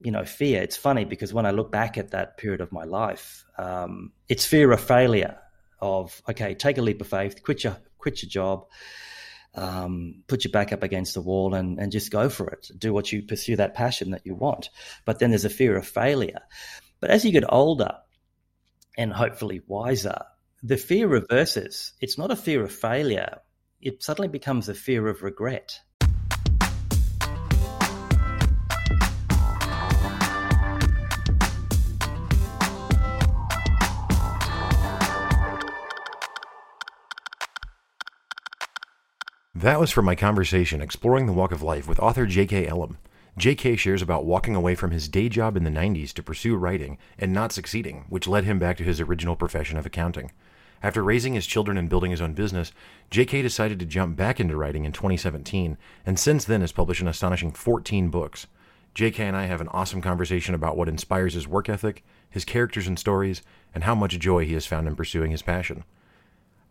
you know, fear. It's funny because when I look back at that period of my life, um, it's fear of failure. Of okay, take a leap of faith, quit your quit your job, um, put your back up against the wall, and and just go for it. Do what you pursue that passion that you want. But then there's a fear of failure. But as you get older, and hopefully wiser, the fear reverses. It's not a fear of failure. It suddenly becomes a fear of regret. That was from my conversation exploring the walk of life with author J.K. Ellem. J.K. shares about walking away from his day job in the 90s to pursue writing and not succeeding, which led him back to his original profession of accounting. After raising his children and building his own business, J.K. decided to jump back into writing in 2017, and since then has published an astonishing 14 books. J.K. and I have an awesome conversation about what inspires his work ethic, his characters and stories, and how much joy he has found in pursuing his passion.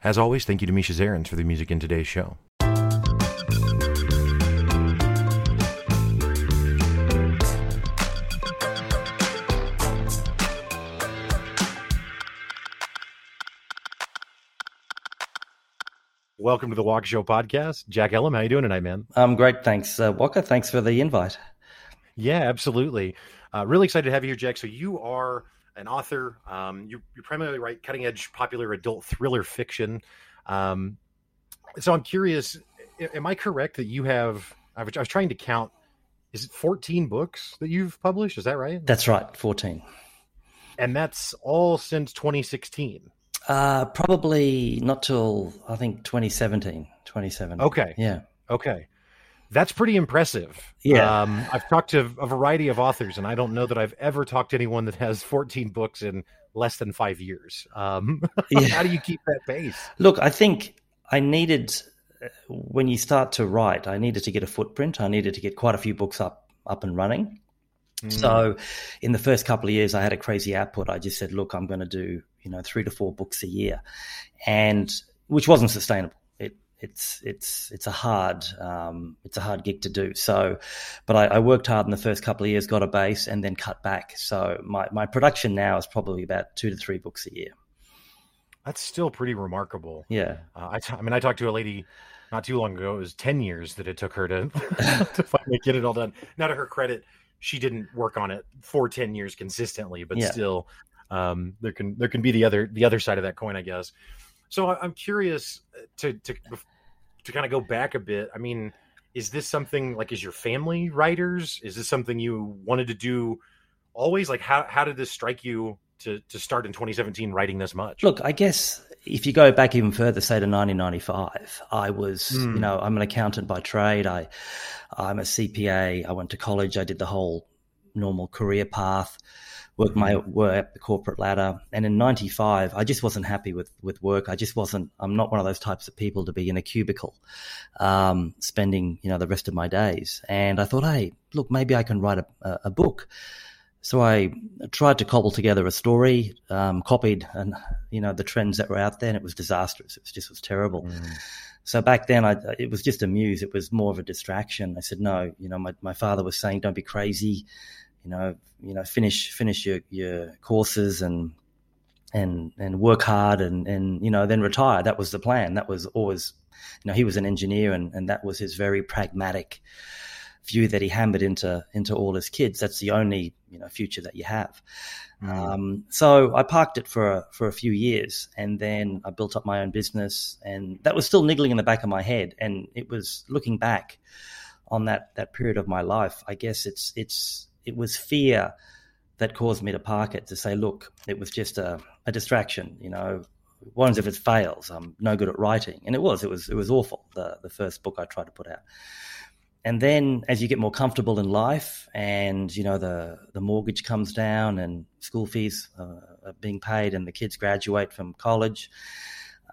As always, thank you to Misha Zarins for the music in today's show. Welcome to the Walkshow podcast. Jack Ellem, how you doing tonight, man? I'm great, thanks. Uh, Walker, thanks for the invite. Yeah, absolutely. Uh, really excited to have you here, Jack. So you are an author. Um, you, you primarily write cutting edge, popular adult thriller fiction. Um, so I'm curious, am I correct that you have? I was, I was trying to count. Is it 14 books that you've published? Is that right? That's right, 14. And that's all since 2016. Uh, probably not till I think 2017. 2017. Okay. Yeah. Okay. That's pretty impressive. Yeah. Um, I've talked to a variety of authors, and I don't know that I've ever talked to anyone that has 14 books in less than five years. Um, yeah. how do you keep that pace? Look, I think I needed, when you start to write, I needed to get a footprint. I needed to get quite a few books up, up and running. Mm. So, in the first couple of years, I had a crazy output. I just said, "Look, I'm going to do you know three to four books a year," and which wasn't sustainable. It it's it's it's a hard um, it's a hard gig to do. So, but I, I, worked hard in the first couple of years, got a base, and then cut back. So my my production now is probably about two to three books a year. That's still pretty remarkable. Yeah, uh, I, t- I mean, I talked to a lady not too long ago. It was ten years that it took her to to finally get it all done. Now, to her credit, she didn't work on it for 10 years consistently but yeah. still um, there can there can be the other the other side of that coin i guess so i'm curious to to to kind of go back a bit i mean is this something like is your family writers is this something you wanted to do always like how how did this strike you to to start in 2017 writing this much look i guess if you go back even further, say to 1995, I was, mm. you know, I'm an accountant by trade. I, I'm a CPA. I went to college. I did the whole normal career path, worked my hmm. way up the corporate ladder. And in 95, I just wasn't happy with, with work. I just wasn't, I'm not one of those types of people to be in a cubicle, um, spending, you know, the rest of my days. And I thought, hey, look, maybe I can write a, a book. So I tried to cobble together a story, um, copied and you know the trends that were out there, and it was disastrous. It was just was terrible. Mm. So back then, I, it was just a muse. It was more of a distraction. I said, no, you know, my, my father was saying, don't be crazy, you know, you know, finish finish your, your courses and and and work hard and and you know then retire. That was the plan. That was always, you know, he was an engineer and and that was his very pragmatic view that he hammered into into all his kids. That's the only you know future that you have. Mm. Um, so I parked it for a, for a few years, and then I built up my own business, and that was still niggling in the back of my head. And it was looking back on that that period of my life. I guess it's it's it was fear that caused me to park it to say, look, it was just a, a distraction. You know, what if it fails? I'm no good at writing, and it was. It was. It was awful. The the first book I tried to put out and then as you get more comfortable in life and you know the the mortgage comes down and school fees uh, are being paid and the kids graduate from college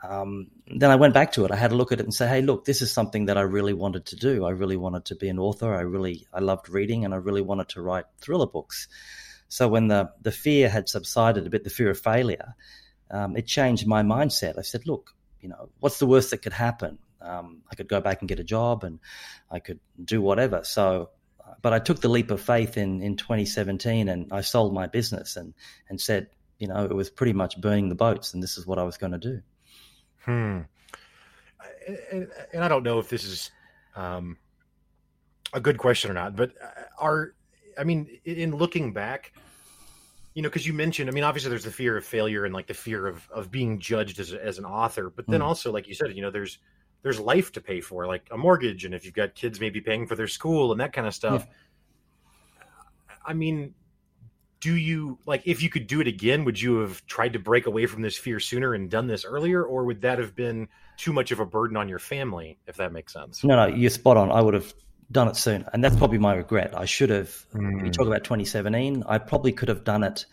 um, then I went back to it. I had a look at it and say, "Hey, look, this is something that I really wanted to do. I really wanted to be an author. I really, I loved reading, and I really wanted to write thriller books." So when the the fear had subsided a bit, the fear of failure, um, it changed my mindset. I said, "Look, you know, what's the worst that could happen? Um, I could go back and get a job and I could do whatever. So but I took the leap of faith in, in 2017 and I sold my business and, and said, you know, it was pretty much burning the boats and this is what I was going to do. Hmm. And, and I don't know if this is um, a good question or not, but uh, are, I mean, in looking back, you know, because you mentioned, I mean, obviously there's the fear of failure and like the fear of, of being judged as, as an author, but then mm. also, like you said, you know, there's, there's life to pay for, like a mortgage, and if you've got kids, maybe paying for their school and that kind of stuff. Yeah. I mean, do you like if you could do it again? Would you have tried to break away from this fear sooner and done this earlier, or would that have been too much of a burden on your family? If that makes sense. No, no, you're spot on. I would have done it sooner, and that's probably my regret. I should have. Mm. You talk about 2017. I probably could have done it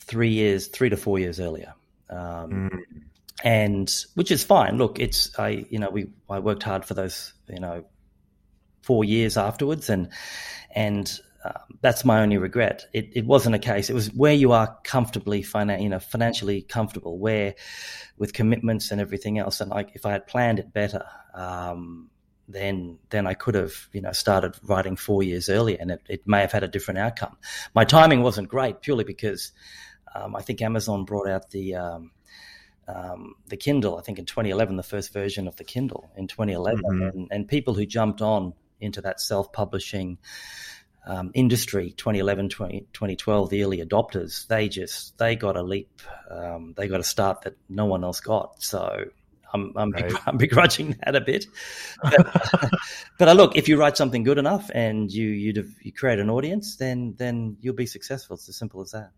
three years, three to four years earlier. Um, mm and which is fine. Look, it's I you know we I worked hard for those you know four years afterwards, and and uh, that's my only regret. It, it wasn't a case. It was where you are comfortably, finan- you know, financially comfortable, where with commitments and everything else. And like, if I had planned it better, um, then then I could have, you know, started writing four years earlier, and it, it may have had a different outcome. My timing wasn't great purely because um, I think Amazon brought out the um, um, the Kindle, I think in 2011, the first version of the Kindle in 2011, mm-hmm. and, and, people who jumped on into that self-publishing um, industry, 2011, 20, 2012, the early adopters, they just they got a leap, um, they got a start that no one else got. So I'm I'm, right. I'm begrudging that a bit, but, but uh, look, if you write something good enough and you you you create an audience, then then you'll be successful. It's as simple as that.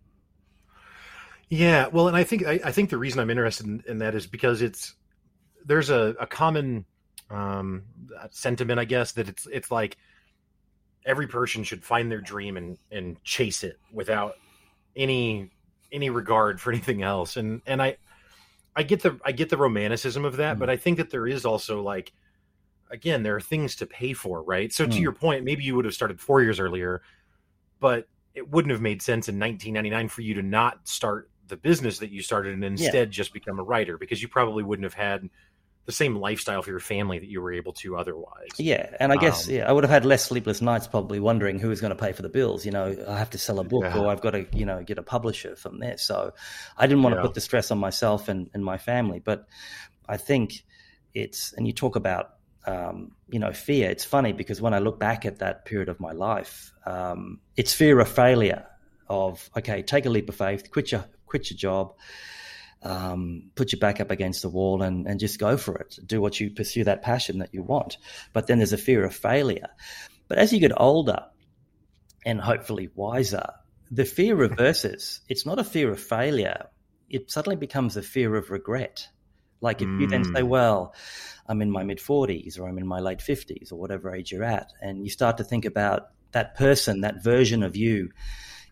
Yeah, well, and I think I, I think the reason I'm interested in, in, that is because it's there's a, a common um, sentiment, I guess, that it's it's like every person should find their dream and and chase it without any any regard for anything else. And and I I get the I get the romanticism of that, mm. but I think that there is also like again there are things to pay for, right? So mm. to your point, maybe you would have started four years earlier, but it wouldn't have made sense in 1999 for you to not start the business that you started and instead yeah. just become a writer because you probably wouldn't have had the same lifestyle for your family that you were able to otherwise. Yeah, and I guess um, yeah, I would have had less sleepless nights probably wondering who was going to pay for the bills. You know, I have to sell a book yeah. or I've got to you know get a publisher from there. So I didn't want yeah. to put the stress on myself and, and my family. But I think it's and you talk about um, you know fear. It's funny because when I look back at that period of my life, um, it's fear of failure. Of okay, take a leap of faith, quit your quit your job, um, put your back up against the wall and, and just go for it. Do what you pursue that passion that you want. But then there's a fear of failure. But as you get older and hopefully wiser, the fear reverses. It's not a fear of failure. It suddenly becomes a fear of regret. Like if mm. you then say, hmm. well, I'm in my mid 40s or I'm in my late 50s or whatever age you're at, and you start to think about that person, that version of you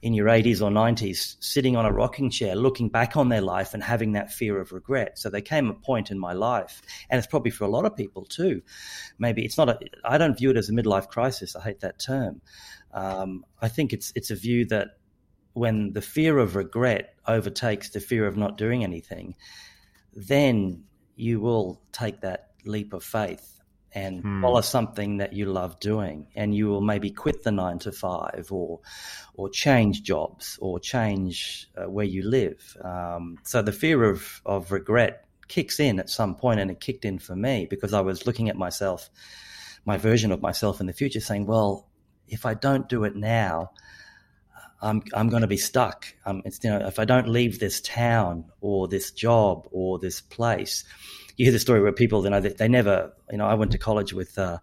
in your 80s or 90s sitting on a rocking chair looking back on their life and having that fear of regret. So there came a point in my life and it's probably for a lot of people too. Maybe it's not a i don't view it as a midlife crisis i hate that term. Um, i think it's it's a view that when the fear of regret overtakes the fear of not doing anything then you will take that leap of faith and hmm. follow something that you love doing and you will maybe quit the nine to five or or change jobs or change uh, where you live um, so the fear of of regret kicks in at some point and it kicked in for me because i was looking at myself my version of myself in the future saying well if i don't do it now I'm I'm going to be stuck. Um, it's you know if I don't leave this town or this job or this place, you hear the story where people, you know, they, they never, you know, I went to college with, uh,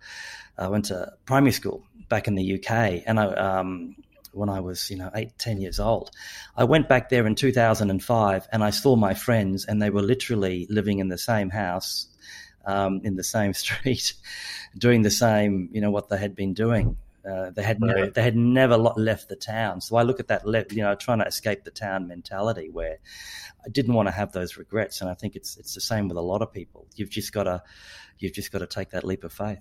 I went to primary school back in the UK, and I, um, when I was, you know, eight, ten years old, I went back there in 2005, and I saw my friends, and they were literally living in the same house, um, in the same street, doing the same, you know, what they had been doing. Uh, they had right. never, they had never left the town. So I look at that, you know, trying to escape the town mentality, where I didn't want to have those regrets. And I think it's it's the same with a lot of people. You've just got to you've just got to take that leap of faith.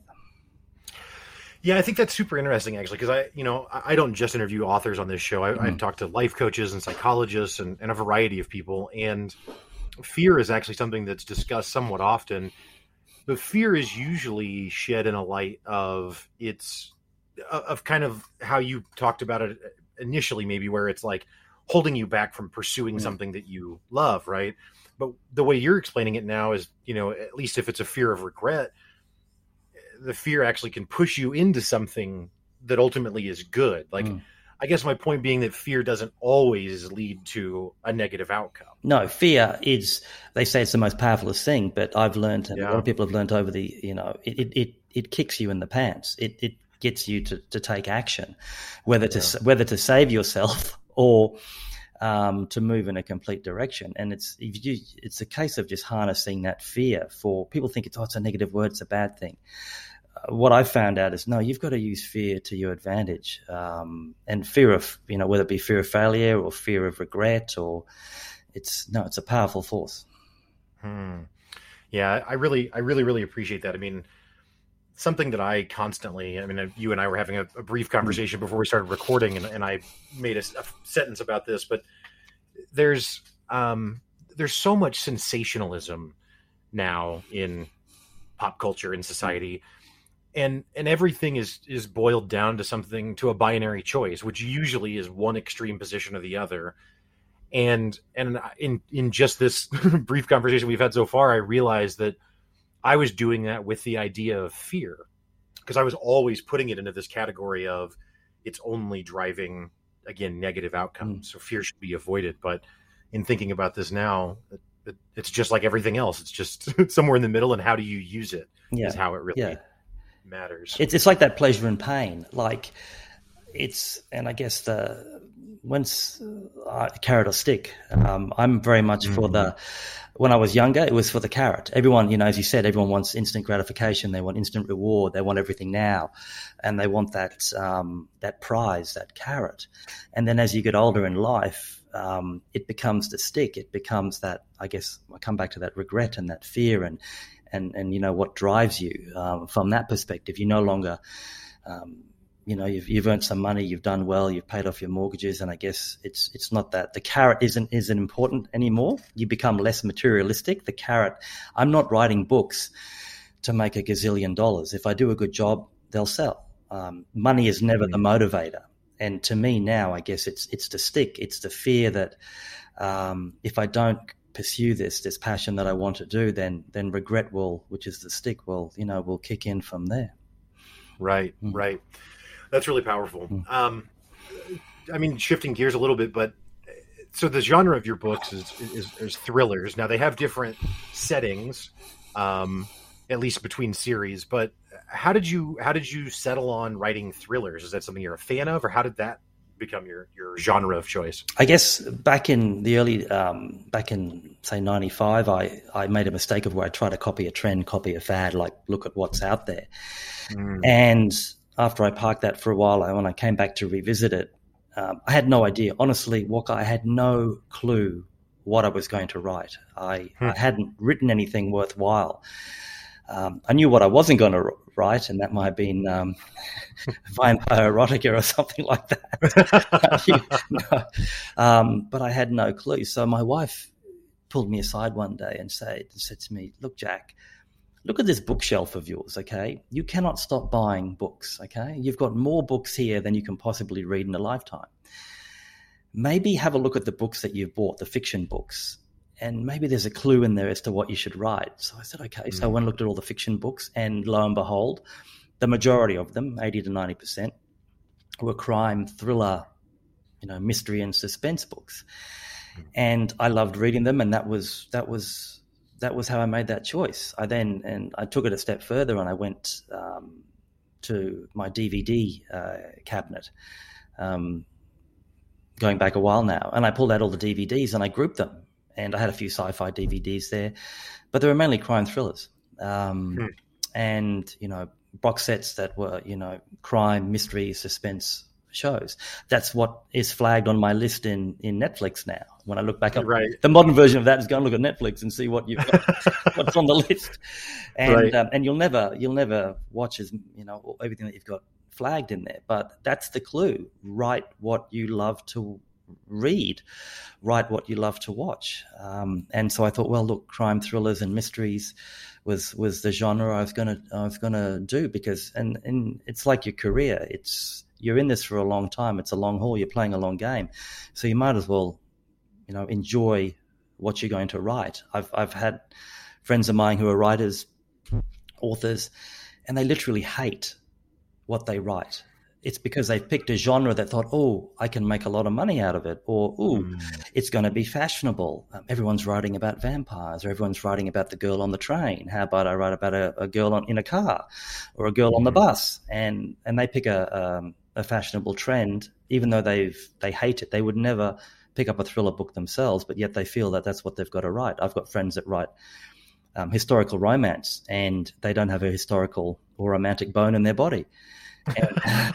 Yeah, I think that's super interesting actually, because I, you know, I don't just interview authors on this show. I, mm-hmm. I talk to life coaches and psychologists and, and a variety of people, and fear is actually something that's discussed somewhat often. But fear is usually shed in a light of it's of kind of how you talked about it initially, maybe where it's like holding you back from pursuing mm. something that you love, right? But the way you're explaining it now is, you know, at least if it's a fear of regret, the fear actually can push you into something that ultimately is good. Like, mm. I guess my point being that fear doesn't always lead to a negative outcome. No, fear is, they say it's the most powerful thing, but I've learned, and yeah. a lot of people have learned over the, you know, it, it, it, kicks you in the pants. It, it gets you to, to take action, whether to, yeah. whether to save yourself or, um, to move in a complete direction. And it's you, it's a case of just harnessing that fear. For people think it's oh, it's a negative word, it's a bad thing what I found out is no, you've got to use fear to your advantage, um, and fear of you know whether it be fear of failure or fear of regret or it's no, it's a powerful force. Hmm. Yeah, I really, I really, really appreciate that. I mean, something that I constantly, I mean, you and I were having a, a brief conversation before we started recording, and, and I made a, a, sentence about this, but there's um, there's so much sensationalism now in pop culture in society and and everything is is boiled down to something to a binary choice which usually is one extreme position or the other. And and in in just this brief conversation we've had so far i realized that i was doing that with the idea of fear because i was always putting it into this category of it's only driving again negative outcomes mm. so fear should be avoided but in thinking about this now it, it's just like everything else it's just somewhere in the middle and how do you use it yeah. is how it really yeah matters. It's it's like that pleasure and pain. Like it's and I guess the once uh, carrot or stick. Um, I'm very much mm-hmm. for the. Mm-hmm. When I was younger, it was for the carrot. Everyone, you know, as you said, everyone wants instant gratification. They want instant reward. They want everything now, and they want that um, that prize, that carrot. And then as you get older in life, um, it becomes the stick. It becomes that. I guess I come back to that regret and that fear, and and and you know what drives you um, from that perspective. You no longer, um, you know, you've you've earned some money, you've done well, you've paid off your mortgages, and I guess it's it's not that the carrot isn't isn't important anymore. You become less materialistic. The carrot. I'm not writing books to make a gazillion dollars. If I do a good job, they'll sell. Um, money is never the motivator. And to me now, I guess it's it's the stick. It's the fear that um, if I don't pursue this this passion that I want to do, then then regret will, which is the stick, will you know will kick in from there. Right, mm. right. That's really powerful. Mm. Um, I mean, shifting gears a little bit, but so the genre of your books is, is, is thrillers. Now they have different settings, um, at least between series. But how did you how did you settle on writing thrillers? Is that something you're a fan of, or how did that become your your genre of choice? I guess back in the early um, back in say '95, I I made a mistake of where I tried to copy a trend, copy a fad, like look at what's out there. Mm. And after I parked that for a while, when I came back to revisit it, um, I had no idea. Honestly, Walker, I had no clue what I was going to write. I, hmm. I hadn't written anything worthwhile. Um, I knew what I wasn't going to write, and that might have been um, vampire erotica or something like that. um, but I had no clue. So my wife pulled me aside one day and said, said to me, "Look, Jack." Look at this bookshelf of yours, okay? You cannot stop buying books, okay? You've got more books here than you can possibly read in a lifetime. Maybe have a look at the books that you've bought, the fiction books, and maybe there's a clue in there as to what you should write. So I said, okay. Mm. So I went and looked at all the fiction books, and lo and behold, the majority of them, 80 to 90%, were crime, thriller, you know, mystery and suspense books. Mm. And I loved reading them, and that was that was that was how I made that choice. I then and I took it a step further, and I went um, to my DVD uh, cabinet. Um, going back a while now, and I pulled out all the DVDs and I grouped them and I had a few sci-fi DVDs there, but they were mainly crime thrillers, um, hmm. and you know box sets that were you know crime, mystery, suspense shows. That's what is flagged on my list in in Netflix now. When I look back up, right. the modern version of that is go and look at Netflix and see what you've got, what's on the list, and right. um, and you'll never you'll never watch as you know everything that you've got flagged in there. But that's the clue. Write what you love to read, write what you love to watch. Um, and so I thought, well, look, crime thrillers and mysteries was was the genre I was gonna I was gonna do because and and it's like your career. It's you're in this for a long time. It's a long haul. You're playing a long game, so you might as well, you know, enjoy what you're going to write. I've I've had friends of mine who are writers, authors, and they literally hate what they write it's because they've picked a genre that thought, oh, I can make a lot of money out of it, or oh, mm. it's going to be fashionable. Um, everyone's writing about vampires, or everyone's writing about the girl on the train. How about I write about a, a girl on, in a car, or a girl mm. on the hmm. bus? And and they pick a um, a fashionable trend, even though they've they hate it. They would never pick up a thriller book themselves, but yet they feel that that's what they've got to write. I've got friends that write um, historical romance, and they don't have a historical or romantic bone in their body and,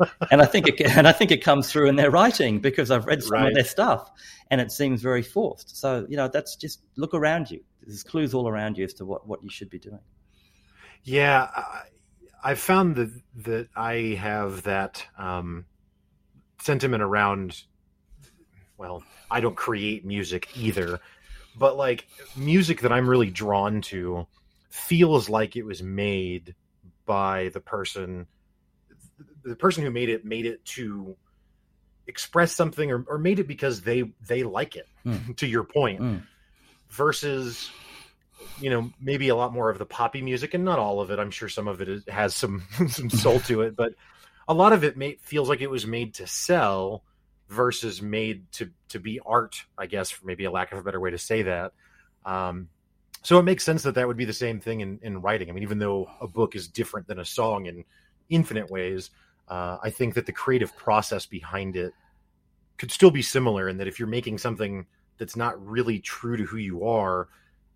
and, I think it and I think it comes through in their writing because I've read some right. of their stuff, and it seems very forced. So you know, that's just look around you. There's clues all around you as to what what you should be doing. Yeah, I've found that that I have that um, sentiment around. Well, I don't create music either, but like music that I'm really drawn to feels like it was made by the person the person who made it made it to express something or, or made it because they they like it mm. to your point mm. versus you know maybe a lot more of the poppy music and not all of it. I'm sure some of it is, has some some soul to it but a lot of it may, feels like it was made to sell versus made to to be art i guess for maybe a lack of a better way to say that. Um, so it makes sense that that would be the same thing in, in writing. I mean even though a book is different than a song in infinite ways uh, I think that the creative process behind it could still be similar, and that if you're making something that's not really true to who you are,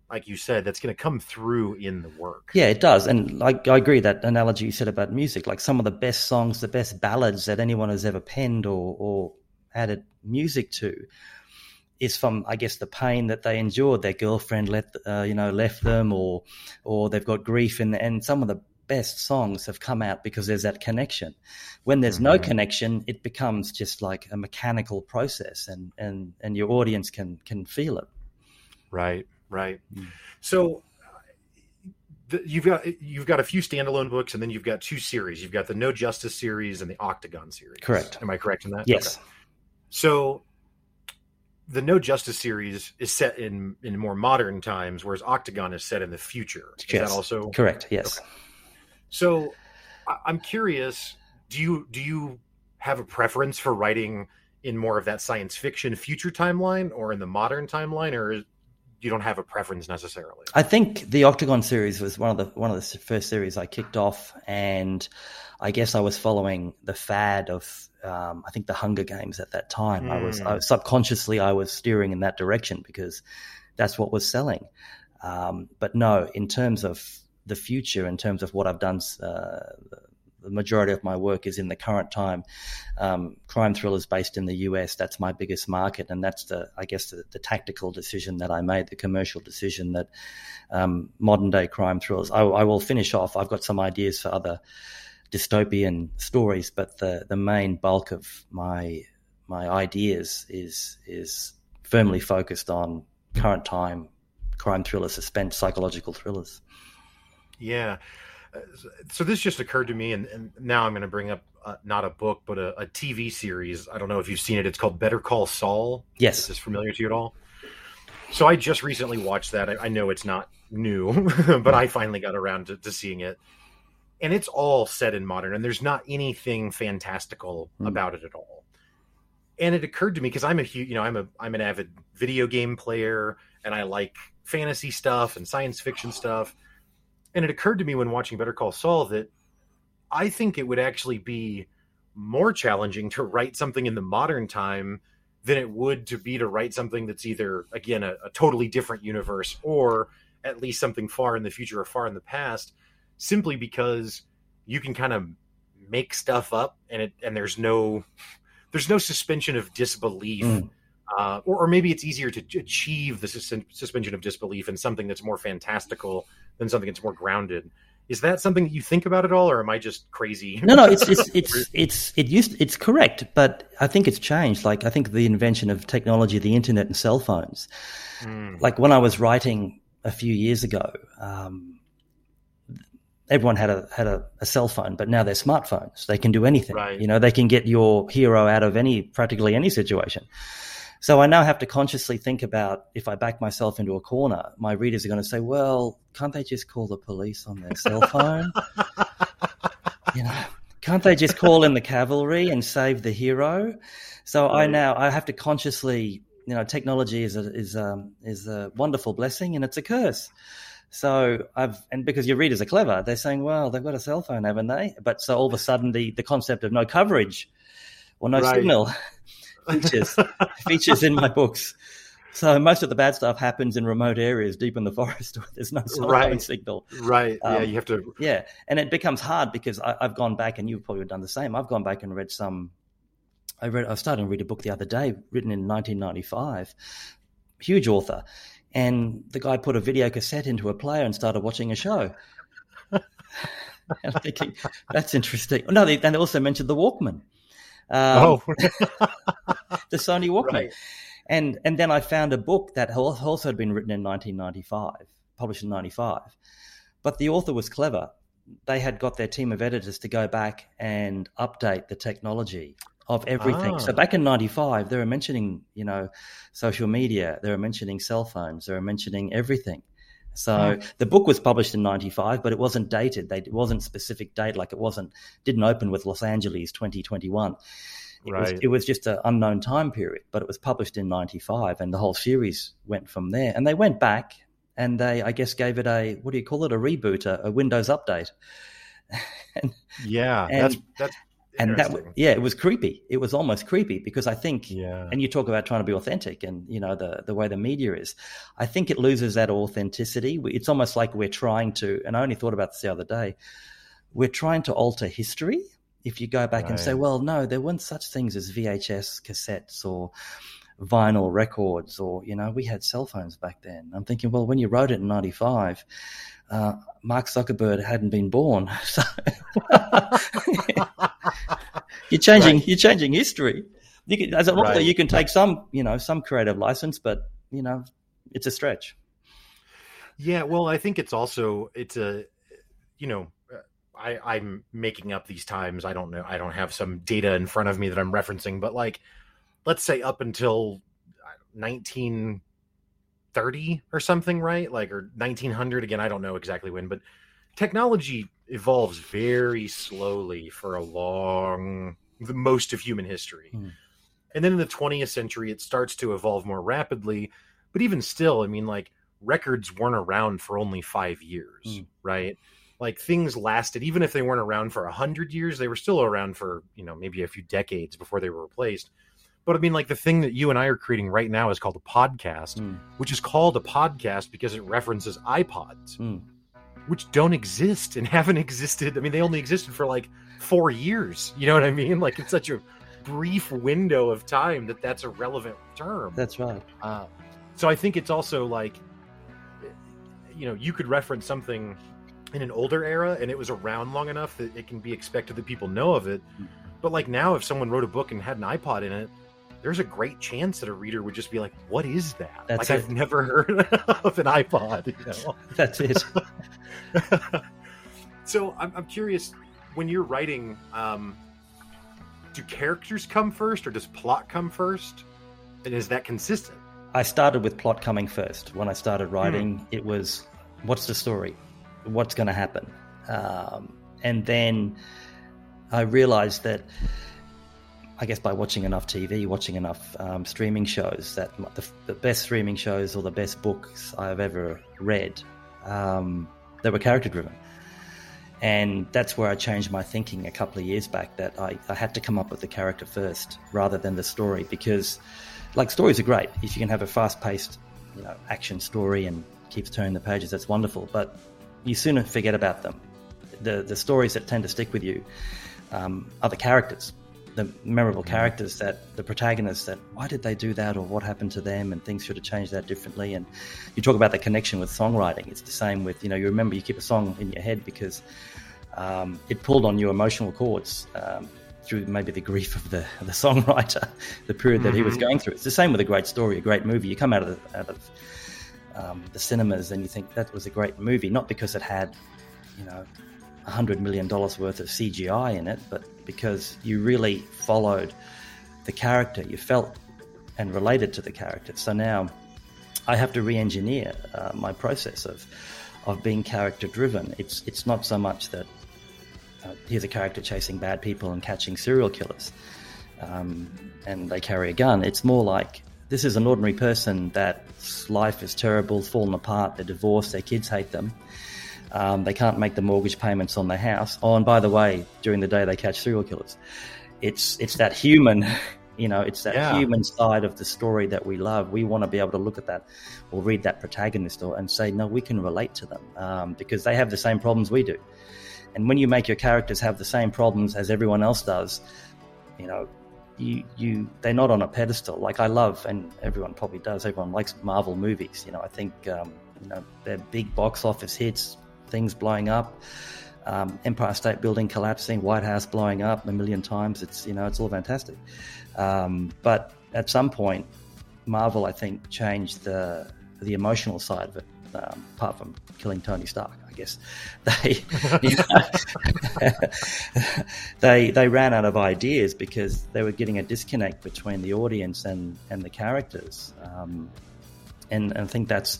like you said, that's going to come through in the work. Yeah, it does. And like I agree that analogy you said about music, like some of the best songs, the best ballads that anyone has ever penned or, or added music to is from, I guess, the pain that they endured. Their girlfriend left, uh, you know, left them, or or they've got grief, and and some of the best songs have come out because there's that connection. When there's mm-hmm. no connection, it becomes just like a mechanical process, and and and your audience can can feel it. Right, right. Mm. So the, you've got you've got a few standalone books, and then you've got two series. You've got the No Justice series and the Octagon series. Correct. Am I correct in that? Yes. Okay. So the No Justice series is set in in more modern times, whereas Octagon is set in the future. Is yes. that also correct? Yes. Okay. So I'm curious, do you do you have a preference for writing in more of that science fiction future timeline or in the modern timeline or you don't have a preference necessarily? I think the Octagon series was one of the one of the first series I kicked off and I guess I was following the fad of um, I think the Hunger Games at that time. Mm. I was I, hmm. subconsciously I was steering in that direction because that's what was selling. Um, but no, in terms of the future in terms of what I've done. Uh, the majority of my work is in the current time. Um, crime thrillers based in the US. That's my biggest market, and that's the, I guess, the, the tactical decision that I made, the commercial decision that um, modern day crime thrillers. I, I, will finish off. I've got some ideas for other dystopian stories, but the the main bulk of my my ideas is is firmly focused on current time crime thriller, suspense, psychological thrillers. Yeah. So this just occurred to me, and, and now I'm going to bring up uh, not a book, but a, a, TV series. I don't know if you've seen it. It's called Better Call Saul. Yes. Is this familiar to you at all? So I just recently watched that. I, I know it's not new, but I finally got around to, to, seeing it. And it's all set in modern, and there's not anything fantastical mm. about it at all. And it occurred to me because I'm a huge, you know, I'm a I'm an avid video game player, and I like fantasy stuff and science fiction stuff and it occurred to me when watching Better Call Saul that I think it would actually be more challenging to write something in the modern time than it would to be to write something that's either again a, a, totally different universe or at least something far in the future or far in the past simply because you can kind of make stuff up and it and there's no there's no suspension of disbelief mm. uh, or, or, maybe it's easier to achieve the sus- suspension of disbelief in something that's more fantastical than something that's more grounded. Is that something that you think about at all, or am I just crazy? No, no, it's it's it's it's it used it's correct, but I think it's changed. Like I think the invention of technology, the internet, and cell phones. Mm. Like when I was writing a few years ago, um, everyone had a had a, a, cell phone, but now they're smartphones. They can do anything. Right. You know, they can get your hero out of any practically any situation. So I now have to consciously think about if I back myself into a corner, my readers are going to say, "Well, can't they just call the police on their cell phone? you know, can't they just call in the cavalry and save the hero?" So. I now I have to consciously, you know, technology is a is a um, is a wonderful blessing and it's a curse. So I've and because your readers are clever, they're saying, "Well, they've got a cell phone, haven't they?" But so all of a sudden, the the concept of no coverage or no right. signal features features in my books. So most of the bad stuff happens in remote areas, deep in the forest, where there's no cell right. phone signal. Right. Um, yeah, you have to. Yeah, and it becomes hard because I, have gone back, and you've probably done the same. I've gone back and read some. I read. I started to read a book the other day, written in 1995. Huge author, and the guy put a video cassette into a player and started watching a show. and I'm thinking that's interesting. No, they, they also mentioned the Walkman. Um, oh, the Sony Walkman. Right. And and then I found a book that also had been written in 1995, published in 95. But the author was clever. They had got their team of editors to go back and update the technology of everything. Ah. So back in 95, they were mentioning, you know, social media, they were mentioning cell phones, they were mentioning everything. So hmm. the book was published in 95, but it wasn't dated. They, it wasn't specific date. Like it wasn't, didn't open with Los Angeles 2021. It, right. was, it was just an unknown time period, but it was published in 95 and the whole series went from there. And they went back and they, I guess, gave it a, what do you call it? A reboot, a, a Windows update. and, yeah, and, that's, that's, and that yeah it was creepy it was almost creepy because i think yeah. and you talk about trying to be authentic and you know the the way the media is i think it loses that authenticity it's almost like we're trying to and i only thought about this the other day we're trying to alter history if you go back right. and say well no there weren't such things as vhs cassettes or vinyl records or you know we had cell phones back then i'm thinking well when you wrote it in 95 uh, Mark Zuckerberg hadn't been born. So you're changing right. you're changing history. You can, as an author, you can take some you know some creative license, but you know it's a stretch. Yeah, well, I think it's also it's a you know I, I'm making up these times. I don't know. I don't have some data in front of me that I'm referencing, but like, let's say up until 1930 or something, right? Like, or 1900 again. I don't know exactly when, but technology evolves very slowly for a long, the most of human history. Mm. And then in the 20th century, it starts to evolve more rapidly. But even still, I mean, like, records weren't around for only five years, mm. right? Like things lasted, even if they weren't around for a hundred years, they were still around for, you know, maybe a few decades before they were replaced. But I mean, like the thing that you and I are creating right now is called a podcast, mm. which is called a podcast because it references iPods, mm. Which don't exist and haven't existed. I mean, they only existed for like four years. You know what I mean? Like it's such a brief window of time that that's a relevant term. That's right. Uh, so I think it's also like, you know, you could reference something in an older era and it was around long enough that it can be expected that people know of it. Hmm. But like now, if someone wrote a book and had an iPod in it, there's a great chance that a reader would just be like, "What is that?" That's like it. I've never heard of an iPod. You know? That's it. so I'm, I'm curious when you're writing. Um, do characters come first, or does plot come first? And is that consistent? I started with plot coming first. When I started writing, hmm. it was, "What's the story? What's going to happen?" Um, and then I realized that I guess by watching enough TV, watching enough um, streaming shows, that the, the, best streaming shows or the best books I've ever read, um, they were character driven. And that's where I changed my thinking a couple of years back that I, I had to come up with the character first rather than the story because, like, stories are great. If you can have a fast paced, you know, action story and keeps turning the pages, that's wonderful. But you sooner forget about them. The, the stories that tend to stick with you um, are the characters the memorable mm. characters that the protagonists that why did they do that or what happened to them and things should have changed that differently and you talk about the connection with songwriting it's the same with you know you remember you keep a song in your head because um, it pulled on your emotional chords um, through maybe the grief of the the songwriter the period that mm-hmm. he was mm-hmm. going through it's the same with a great story a great movie you come out of the, out of um, the cinemas and you think that was a great movie not because it had you know $100 million worth of CGI in it, but because you really followed the character, you felt and related to the character. So now I have to re engineer uh, my process of, of being character driven. It's, it's not so much that uh, here's a character chasing bad people and catching serial killers um, and they carry a gun. It's more like this is an ordinary person that life is terrible, fallen apart, they're divorced, their kids hate them um, they can't make the mortgage payments on their house. Oh, and by the way, during the day they catch serial killers. It's it's that human, you know, it's that yeah. human side of the story that we love. We want to be able to look at that or read that protagonist or, and say, no, we can relate to them um, because they have the same problems we do. And when you make your characters have the same problems as everyone else does, you know, you you they're not on a pedestal. Like I love, and everyone probably does. Everyone likes Marvel movies. You know, I think um, you know they're big box office hits things blowing up, um, Empire State Building collapsing, White House blowing up a million times. It's you know it's all fantastic, um, but at some point, Marvel I think changed the the emotional side of it. Um, apart from killing Tony Stark, I guess they know, they they ran out of ideas because they were getting a disconnect between the audience and and the characters, um, and, and I think that's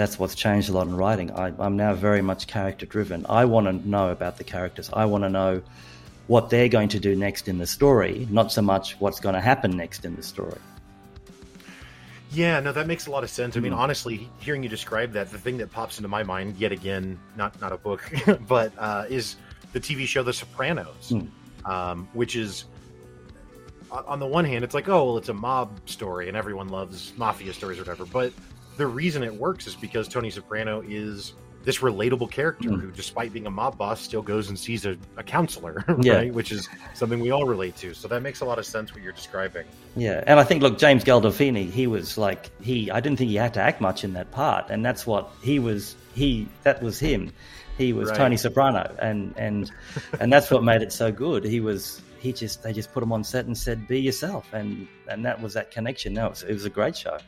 that's what's changed a lot in writing. I, am now very much character driven. I want to know about the characters. I want to know what they're going to do next in the story, not so much what's going to happen next in the story. Yeah, no, that makes a lot of sense. I mean, mm. honestly, hearing you describe that, the thing that pops into my mind, yet again, not not a book, but uh, is the TV show The Sopranos, mm. um, which is on the one hand, it's like, oh, well, it's a mob story, and everyone loves mafia stories or whatever. But the reason it works is because Tony Soprano is this relatable character mm. who, despite being a mob boss, still goes and sees a, a counselor, right? Yeah. Which is something we all relate to. So that makes a lot of sense what you're describing. Yeah, and I think look, James Gandolfini, he was like he. I didn't think he had to act much in that part, and that's what he was. He that was him. He was right. Tony Soprano, and and and that's what made it so good. He was. He just they just put him on set and said, "Be yourself," and and that was that connection. No, it was, it was a great show.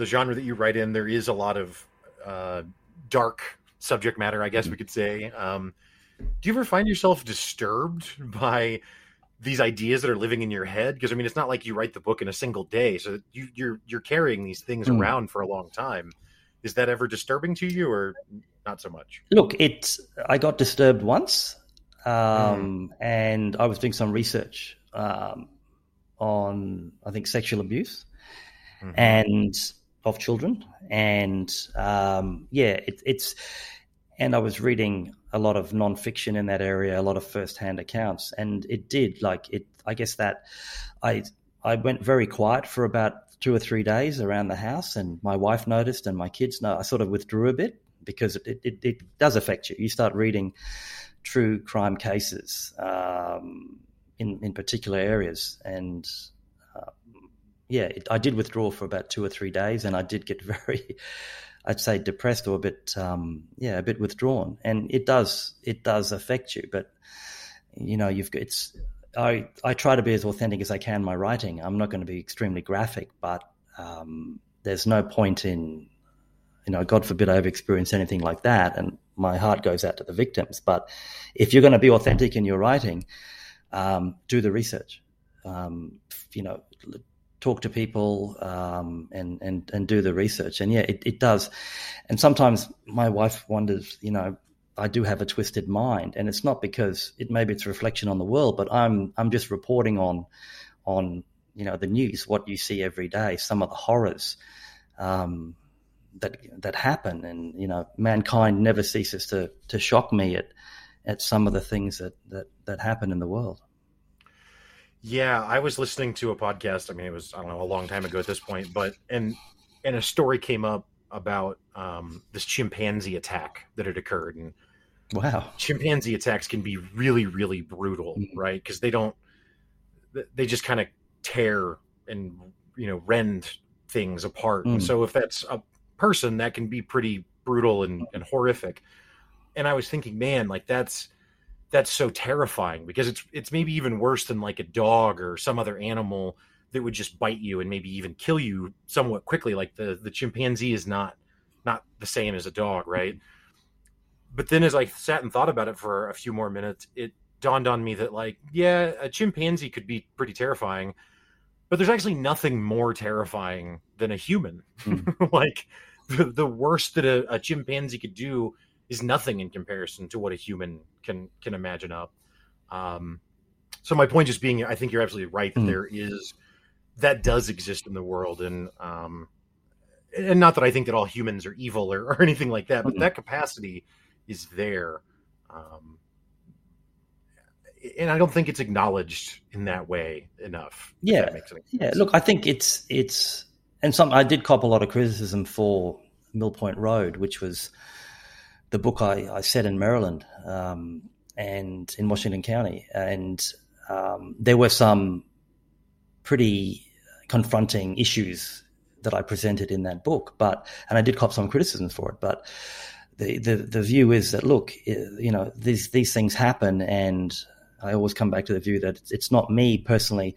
The genre that you write in, there is a lot of uh, dark subject matter, I guess we could say. Um, do you ever find yourself disturbed by these ideas that are living in your head? Because I mean, it's not like you write the book in a single day, so you, are you're, you're carrying these things mm. around for a long time. Is that ever disturbing to you, or not so much? Look, it's I got disturbed once, um, mm. and I was doing some research um, on I think sexual abuse mm-hmm. and of children. And um, yeah, it, it's and I was reading a lot of nonfiction in that area, a lot of first-hand accounts, and it did like it. I guess that I I went very quiet for about two or three days around the house, and my wife noticed, and my kids know. I sort of withdrew a bit because it it, it does affect you. You start reading true crime cases um, in in particular areas, and yeah, it, I did withdraw for about two or three days, and I did get very, I'd say, depressed or a bit, um, yeah, a bit withdrawn. And it does, it does affect you. But you know, you've it's I I try to be as authentic as I can in my writing. I'm not going to be extremely graphic, but um, there's no point in you know, God forbid I ever experience anything like that, and my heart goes out to the victims. But if you're going to be authentic in your writing, um, do the research. Um, you know, talk to people um, and and and do the research. And yeah, it, it does. And sometimes my wife wonders, you know, I do have a twisted mind, and it's not because it maybe it's a reflection on the world, but I'm I'm just reporting on on you know the news, what you see every day, some of the horrors. Um, that that happen, and you know, mankind never ceases to to shock me at at some of the things that that that happen in the world. Yeah, I was listening to a podcast. I mean, it was I don't know a long time ago at this point, but and and a story came up about um, this chimpanzee attack that had occurred, and wow, chimpanzee attacks can be really really brutal, mm-hmm. right? Because they don't they just kind of tear and you know rend things apart. Mm. And so if that's a person, that can be pretty brutal and, and horrific. And I was thinking, man, like that's that's so terrifying because it's it's maybe even worse than like a dog or some other animal that would just bite you and maybe even kill you somewhat quickly. Like the the chimpanzee is not not the same as a dog, right? But then as I sat and thought about it for a few more minutes, it dawned on me that like, yeah, a chimpanzee could be pretty terrifying, but there's actually nothing more terrifying than a human. Mm. like the, the worst that a, a, chimpanzee could do is nothing in comparison to what a human can can imagine up. Um, so my point just being, I think you're absolutely right that mm. there is that does exist in the world, and um, and not that I think that all humans are evil or, or anything like that, but mm-hmm. that capacity is there. Um, and I don't think it's acknowledged in that way enough. Yeah, yeah. Look, I think it's it's and some I did cop a lot of criticism for Mill Point Road, which was the book I, I set in Maryland um, and in Washington County, and um, there were some pretty confronting issues that I presented in that book. But and I did cop some criticisms for it, but. The, the, the view is that look, you know, these these things happen, and I always come back to the view that it's not me personally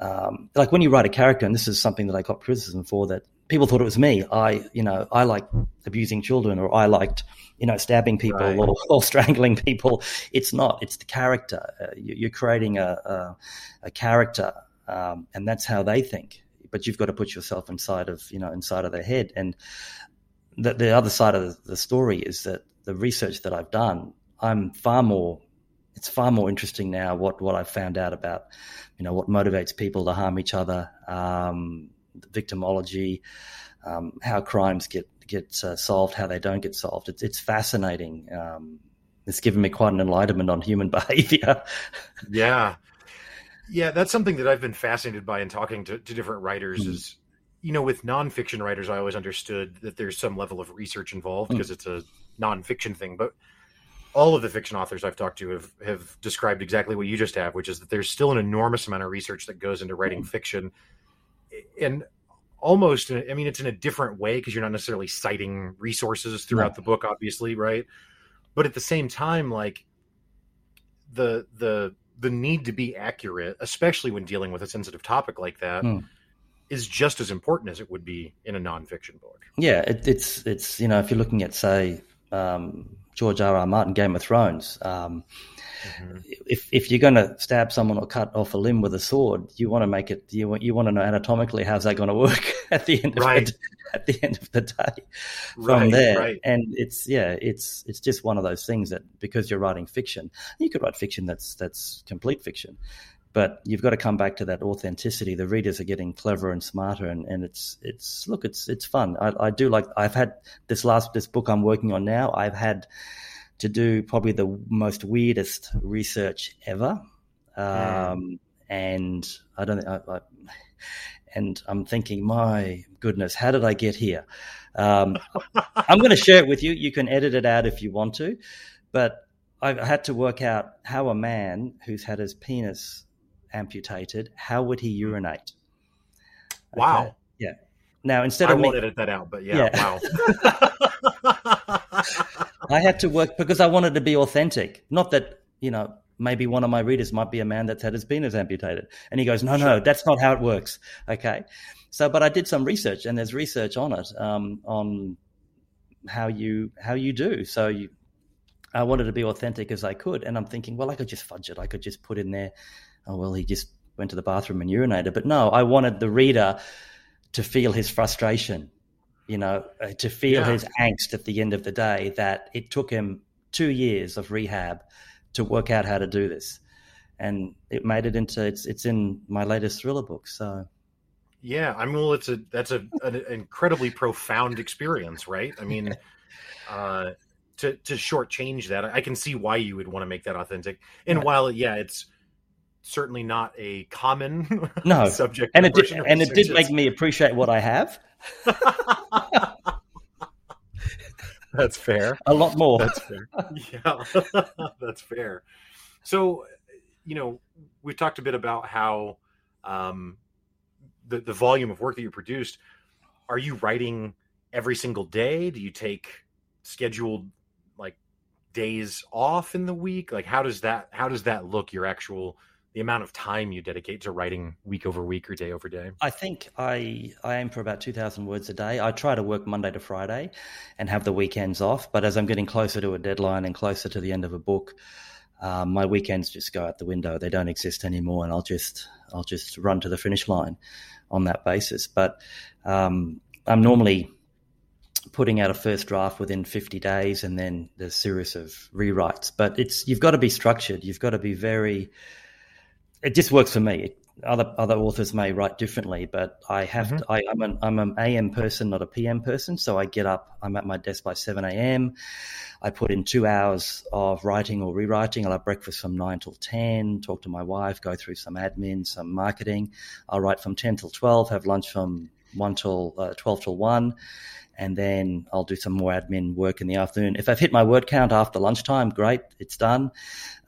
um, like when you write a character, and this is something that I got criticism for, that people thought it was me. I, you know, I like abusing children, or I liked, you know, stabbing people right. or, or, strangling people. It's not. It's the character. Uh, you're creating a a, a character, um, and that's how they think. But you've got to put yourself inside of, you know, inside of their head. And the, the other side of the story is that the research that I've done, I'm far more it's far more interesting now what what I've found out about you know what motivates people to harm each other, um, victimology, um, how crimes get get uh, solved, how they don't get solved. It's it's fascinating. Um, it's given me quite an enlightenment on human behavior. yeah, yeah, that's something that I've been fascinated by in talking to, to different writers. Mm. Is you know, with nonfiction writers, I always understood that there's some level of research involved because mm. it's a nonfiction thing, but all of the fiction authors I've talked to have, have described exactly what you just have, which is that there's still an enormous amount of research that goes into writing mm-hmm. fiction. And almost, I mean, it's in a different way because you're not necessarily citing resources throughout the book, obviously, right? But at the same time, like the the the need to be accurate, especially when dealing with a sensitive topic like that, mm. is just as important as it would be in a nonfiction book. Yeah, it, it's it's you know if you're looking at say um, George R. R. Martin, Game of Thrones. Um, mm-hmm. If if you're going to stab someone or cut off a limb with a sword, you want to make it. You want you want to know anatomically how's that going to work at the end of right. the, at the end of the day. From right, there, right. and it's yeah, it's it's just one of those things that because you're writing fiction, you could write fiction that's that's complete fiction, but you've got to come back to that authenticity. The readers are getting clever and smarter, and, and it's it's look, it's it's fun. I, I do like. I've had this last this book I'm working on now. I've had to do probably the most weirdest research ever, um, and I don't. I, I, and I'm thinking, my goodness, how did I get here? Um, I'm going to share it with you. You can edit it out if you want to, but I had to work out how a man who's had his penis amputated, how would he urinate? Wow. Okay. Yeah. Now instead I of won't me, edit that out, but yeah, yeah. wow. I had to work because I wanted to be authentic. Not that you know maybe one of my readers might be a man that's had his penis amputated. And he goes, no, no, that's not how it works. Okay. So, but I did some research and there's research on it, um, on how you, how you do. So you, I wanted to be authentic as I could. And I'm thinking, well, I could just fudge it. I could just put in there, oh, well, he just went to the bathroom and urinated. But no, I wanted the reader to feel his frustration, you know, uh, to feel yeah. his angst at the end of the day that it took him two years of rehab to work out how to do this. And it made it into it's it's in my latest thriller book. So yeah, I mean, well, it's a that's a an incredibly profound experience, right? I mean, uh, to to shortchange that, I can see why you would want to make that authentic. And while yeah, it's certainly not a common no subject, and it did, and it did make me appreciate what I have. That's fair. A lot more. That's fair. Yeah, that's fair. So, you know, we talked a bit about how um, the the volume of work that you produced. Are you writing every single day? Do you take scheduled like days off in the week? Like, how does that how does that look? Your actual the amount of time you dedicate to writing week over week or day over day? I think I I aim for about two thousand words a day. I try to work Monday to Friday, and have the weekends off. But as I'm getting closer to a deadline and closer to the end of a book, um, my weekends just go out the window. They don't exist anymore, and I'll just I'll just run to the finish line on that basis. But um, I'm normally putting out a first draft within 50 days and then a series of rewrites but it's you've got to be structured you've got to be very it just works for me. Other other authors may write differently, but I have mm-hmm. to, I, am an I'm an AM person, not a PM person. So I get up, I'm at my desk by seven AM. I put in two hours of writing or rewriting. I'll have breakfast from nine till ten, talk to my wife, go through some admin, some marketing. I'll write from ten till twelve, have lunch from one till uh, twelve till one and then I'll do some more admin work in the afternoon. If I've hit my word count after lunchtime, great, it's done.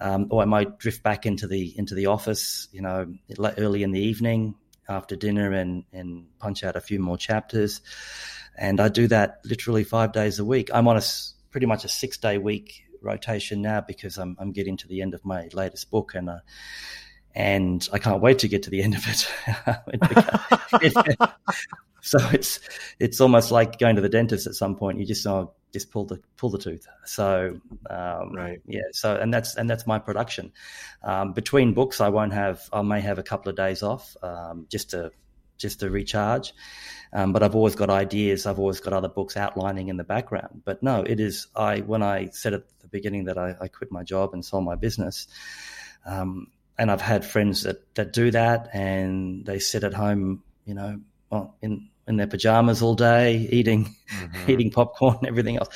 Um, or I might drift back into the into the office, you know, early in the evening after dinner and and punch out a few more chapters. And I do that literally five days a week. I'm on a pretty much a six day week rotation now because I'm I'm getting to the end of my latest book and. Uh, and I can't wait to get to the end of it. So it's it's almost like going to the dentist at some point. You just oh, just pull the pull the tooth. So um, right, yeah. So and that's and that's my production. Um, between books, I won't have. I may have a couple of days off um, just to just to recharge. Um, but I've always got ideas. I've always got other books outlining in the background. But no, it is. I when I said at the beginning that I, I quit my job and sold my business. Um, and I've had friends that, that do that and they sit at home, you know, well, in in their pajamas all day, eating mm-hmm. eating popcorn, and everything else.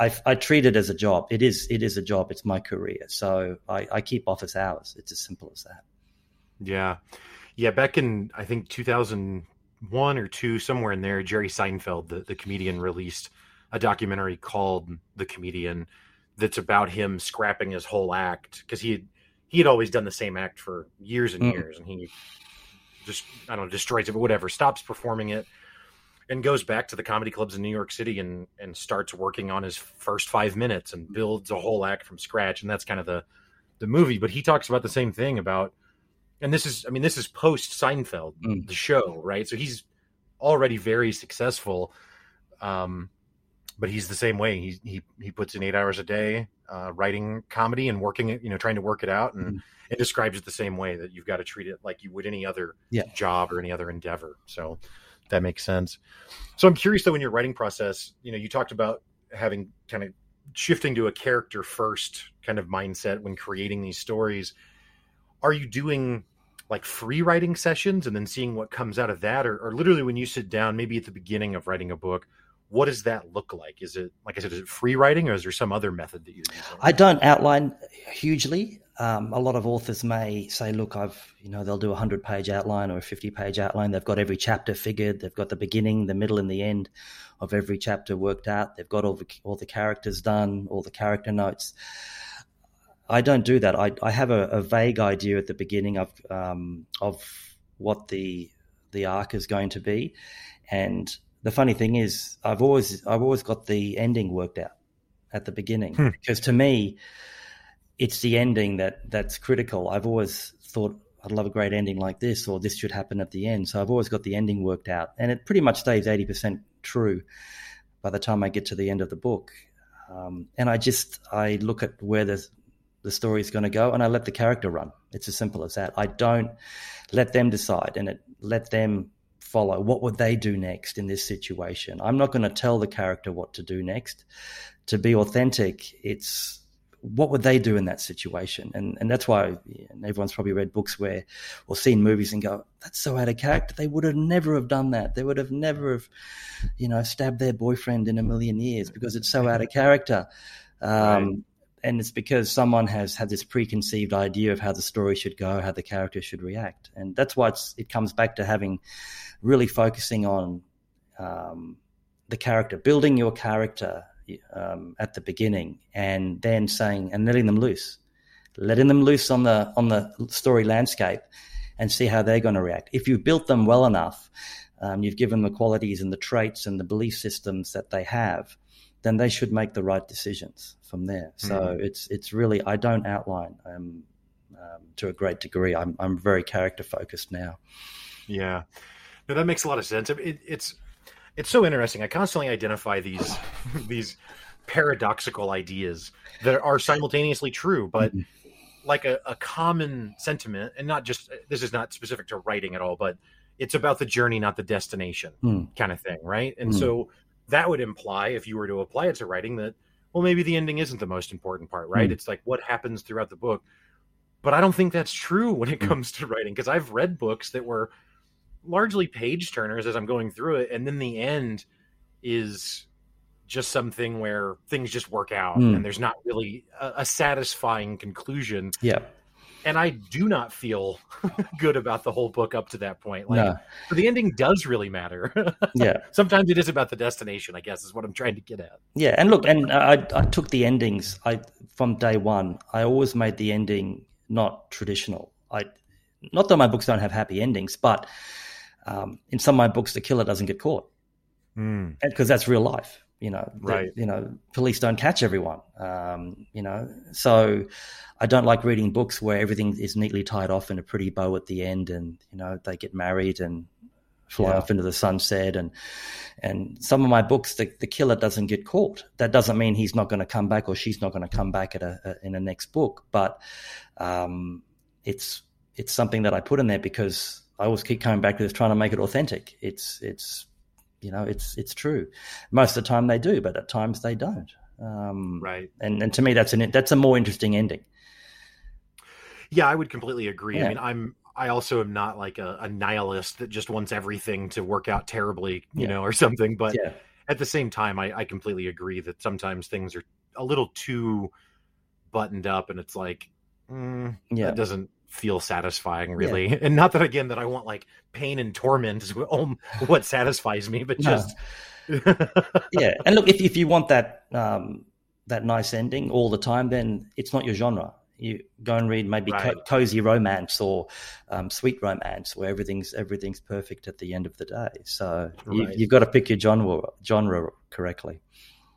I, I treat it as a job. It is it is a job. It's my career. So I, I keep office hours. It's as simple as that. Yeah, yeah. Back in I think 2001 or two, somewhere in there, Jerry Seinfeld, the, the comedian, released a documentary called The Comedian that's about him scrapping his whole act because he had he had always done the same act for years and mm. years, and he just I don't know destroys it, but whatever, stops performing it and goes back to the comedy clubs in New York City and and starts working on his first five minutes and builds a whole act from scratch. And that's kind of the the movie. But he talks about the same thing about, and this is I mean this is post Seinfeld mm. the show right. So he's already very successful. Um, but he's the same way. He he he puts in eight hours a day uh, writing comedy and working it, you know, trying to work it out, and mm. it describes it the same way that you've got to treat it like you would any other yeah. job or any other endeavor. So that makes sense. So I'm curious though, in your writing process, you know, you talked about having kind of shifting to a character first kind of mindset when creating these stories. Are you doing like free writing sessions and then seeing what comes out of that, or, or literally when you sit down, maybe at the beginning of writing a book? What does that look like? Is it like I said, is it free writing, or is there some other method that you? I don't outline hugely. Um, a lot of authors may say, look, I've, you know, they'll do a 100 page outline or a 50 page outline. They've got every chapter figured. They've got the beginning, the middle, and the end of every chapter worked out. They've got all the, all the characters done, all the character notes. I don't do that. I, I have a, a vague idea at the beginning of, um, of what the, the arc is going to be. And the funny thing is, I've always, I've always got the ending worked out at the beginning hmm. because to me, it's the ending that that's critical. I've always thought I'd love a great ending like this, or this should happen at the end. So I've always got the ending worked out, and it pretty much stays eighty percent true by the time I get to the end of the book. Um, and I just I look at where the the story is going to go, and I let the character run. It's as simple as that. I don't let them decide, and it let them follow. What would they do next in this situation? I'm not going to tell the character what to do next. To be authentic, it's what would they do in that situation? And and that's why everyone's probably read books where or seen movies and go, that's so out of character. They would have never have done that. They would have never have, you know, stabbed their boyfriend in a million years because it's so out of character. Um, right. And it's because someone has had this preconceived idea of how the story should go, how the character should react, and that's why it comes back to having really focusing on um, the character, building your character um, at the beginning, and then saying and letting them loose, letting them loose on the on the story landscape, and see how they're going to react. If you've built them well enough, um, you've given them the qualities and the traits and the belief systems that they have, then they should make the right decisions from there. So mm. it's it's really I don't outline um, um, to a great degree. I'm I'm very character focused now. Yeah, no, that makes a lot of sense. It, it's it's so interesting. I constantly identify these these paradoxical ideas that are simultaneously true, but mm-hmm. like a, a, common sentiment, and not just this is not specific to writing at all, but it's about the journey, not the destination, mm. kind of thing, right? And mm. so that would imply, if you were to apply it to writing, that well, maybe the ending isn't the most important part, right? Mm. It's like what happens throughout the book. But I don't think that's true when it mm. comes to writing because I've read books that were largely page turners as I'm going through it, and then the end is just something where things just work out mm. and there's not really a, a, satisfying conclusion. Yeah. And I do not feel good about the whole book up to that point. Like no. the ending does really matter. yeah. Sometimes it is about the destination, I guess is what I'm trying to get at. Yeah. And look, and I, I took the endings I from day one. I always made the ending not traditional. I not that my books don't have happy endings, but um, in some of my books, the killer doesn't get caught because mm. that's real life. You know, right? The, you know, police don't catch everyone. Um, you know, so I don't like reading books where everything is neatly tied off in a pretty bow at the end, and you know they get married and fly yeah. off into the sunset and and some of my books the, the killer doesn't get caught that doesn't mean he's not going to come back or she's not going to come back at a, a in a next book but um, it's it's something that I put in there because I always keep coming back to this, trying to make it authentic. It's it's you know it's it's true. Most of the time they do, but at times they don't. Um, right. And and to me that's an that's a more interesting ending. Yeah, I would completely agree. Yeah. I mean, I'm I also am not like a, a, nihilist that just wants everything to work out terribly, you yeah. know, or something. But yeah. at the same time, I, I completely agree that sometimes things are a little too buttoned up, and it's like, mm, yeah, that doesn't feel satisfying really yeah. and not that again that i want like pain and torment is what satisfies me but just yeah and look if, if you want that um that nice ending all the time then it's not your genre you go and read maybe right. co- cozy romance or um, sweet romance where everything's everything's perfect at the end of the day so right. you, you've got to pick your genre genre correctly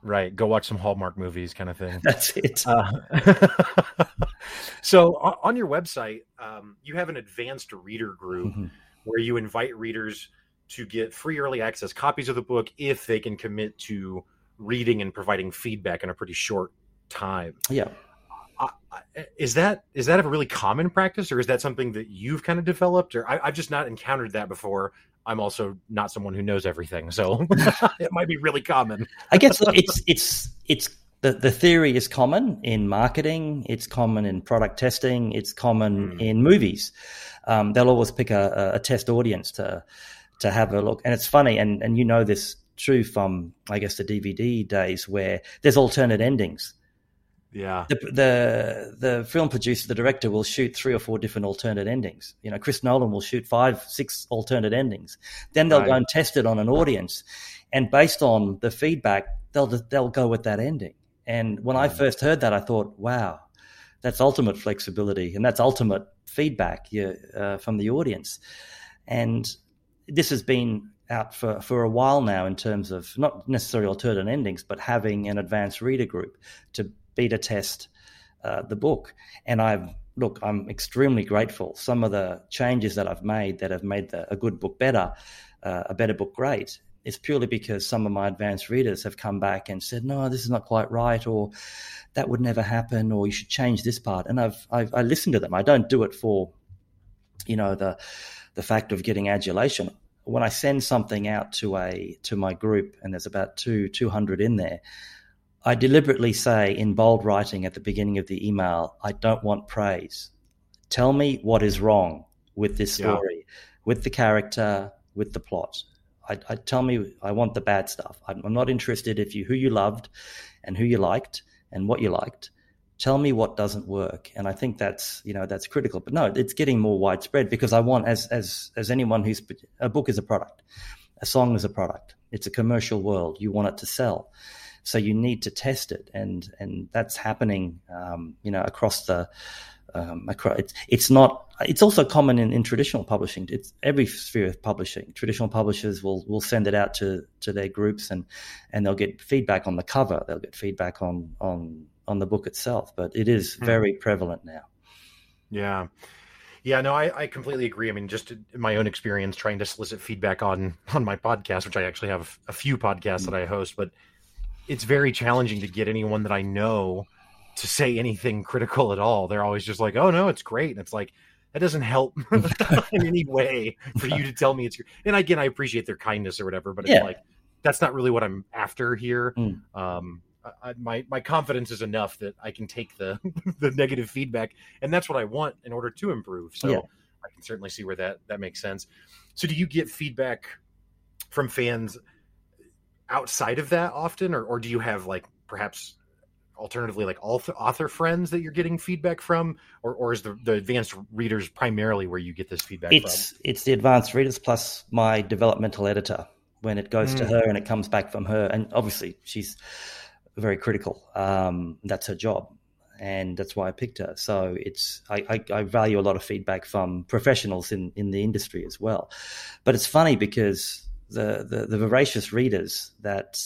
Right. Go watch some Hallmark movies, kind of thing. That's it. Uh, so, on your website, um, you have an advanced reader group mm-hmm. where you invite readers to get free early access copies of the book if they can commit to reading and providing feedback in a pretty short time. Yeah. Uh, is that is that a really common practice, or is that something that you've kind of developed? Or I, have just not encountered that before. I'm also not someone who knows everything, so it might be really common. I guess it's it's it's the, the theory is common in marketing, it's common in product testing, it's common mm. in movies. Um, they'll always pick a, a, test audience to to have a look, and it's funny, and and you know this true from I guess the DVD days where there's alternate endings. Yeah. The, the, the film producer, the director, will shoot three or four different alternate endings. You know, Chris Nolan will shoot five, six alternate endings. Then they'll right. go and test it on an audience, and based on the feedback, they'll they'll go with that ending. And when I mm. first heard that, I thought, wow, that's ultimate flexibility, and that's ultimate feedback uh, from the audience. And this has been out for, for a while now in terms of not necessarily alternate endings, but having an advanced reader group to beta test uh, the book. And I've look, I'm extremely grateful. Some of the changes that I've made that have made the, a good book better, uh, a better book great, is purely because some of my advanced readers have come back and said, "No, this is not quite right," or "That would never happen," or "You should change this part." And I've, I've I listen to them. I don't do it for, you know, the the fact of getting adulation. When I send something out to a to my group, and there's about two two hundred in there, I deliberately say in bold writing at the beginning of the email, I don't want praise. Tell me what is wrong with this story, yeah. with the character, with the plot. I, I, tell me I want the bad stuff. I'm, I'm not interested if you who you loved and who you liked and what you liked. Tell me what doesn't work, and I think that's you know that's critical. But no, it's getting more widespread because I want as as as anyone who's a book is a product, a song is a product. It's a commercial world. You want it to sell so you need to test it, and and that's happening, um, you know, across the. Um, across, it's, it's not. It's also common in, in traditional publishing. It's every sphere of publishing. Traditional publishers will will send it out to to their groups, and and they'll get feedback on the cover. They'll get feedback on on on the book itself. But it is hmm. very prevalent now. Yeah. Yeah, no, I, I completely agree. I mean, just in my own experience trying to solicit feedback on on my podcast, which I actually have a few podcasts that I host, but it's very challenging to get anyone that I know to say anything critical at all. They're always just like, "Oh no, it's great," and it's like that doesn't help in any way for you to tell me it's. Great. And again, I appreciate their kindness or whatever, but it's like that's not really what I'm after here. Mm. Um, I, my my confidence is enough that I can take the the negative feedback, and that's what I want in order to improve. So yeah. I can certainly see where that that makes sense. So, do you get feedback from fans? Outside of that often, or or do you have like perhaps alternatively like author, author friends that you're getting feedback from or, or is the, the advanced readers primarily where you get this feedback it's from? it's the advanced readers plus my developmental editor when it goes mm. to her and it comes back from her and obviously she's very critical um, that's her job and that's why I picked her. So it's I, I, I, value a lot of feedback from professionals in, in the industry as well. But it's funny because the, the, the voracious readers that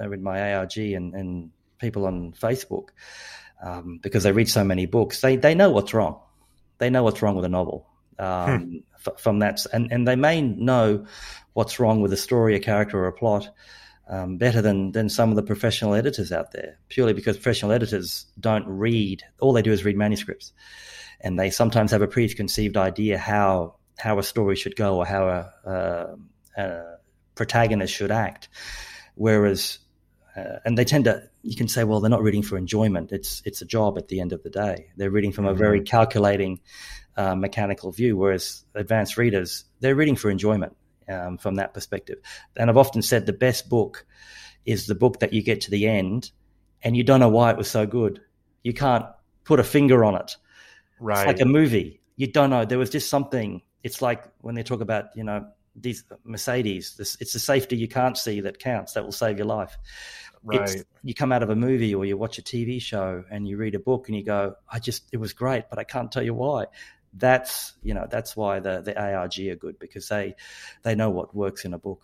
are in my ARG and, and people on Facebook, um, because they read so many books, they, they know what's wrong. They know what's wrong with a novel. Um, hmm. f- from that, and, and they may know what's wrong with a story, a character, or a plot um, better than than some of the professional editors out there. Purely because professional editors don't read; all they do is read manuscripts, and they sometimes have a preconceived idea how how a story should go or how a, a, a protagonist should act. Whereas, uh, and they tend to, you can say, well, they're not reading for enjoyment. It's it's a job at the end of the day. They're reading from mm-hmm. a very calculating, uh, mechanical view. Whereas advanced readers, they're reading for enjoyment um, from that perspective. And I've often said the best book is the book that you get to the end and you don't know why it was so good. You can't put a finger on it. Right. It's like a movie. You don't know. There was just something. It's like when they talk about, you know, these Mercedes. This, it's the safety you can't see that counts. That will save your life. Right. It's, you come out of a movie or you watch a TV show and you read a book and you go, I just it was great, but I can't tell you why. That's you know that's why the the ARG are good because they they know what works in a book.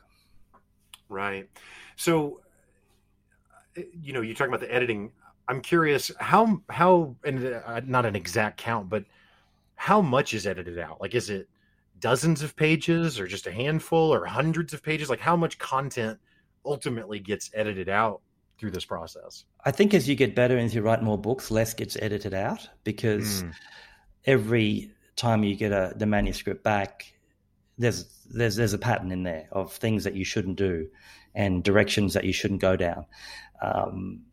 Right. So you know you're talking about the editing. I'm curious how how and uh, not an exact count, but how much is edited out? Like, is it dozens of pages or just a handful or hundreds of pages? Like how much content ultimately gets edited out through this process? I think as you get better and as you write more books, less gets edited out because mm. every time you get a, the manuscript back, there's there's there's a pattern in there of things that you shouldn't do and directions that you shouldn't go down. Um,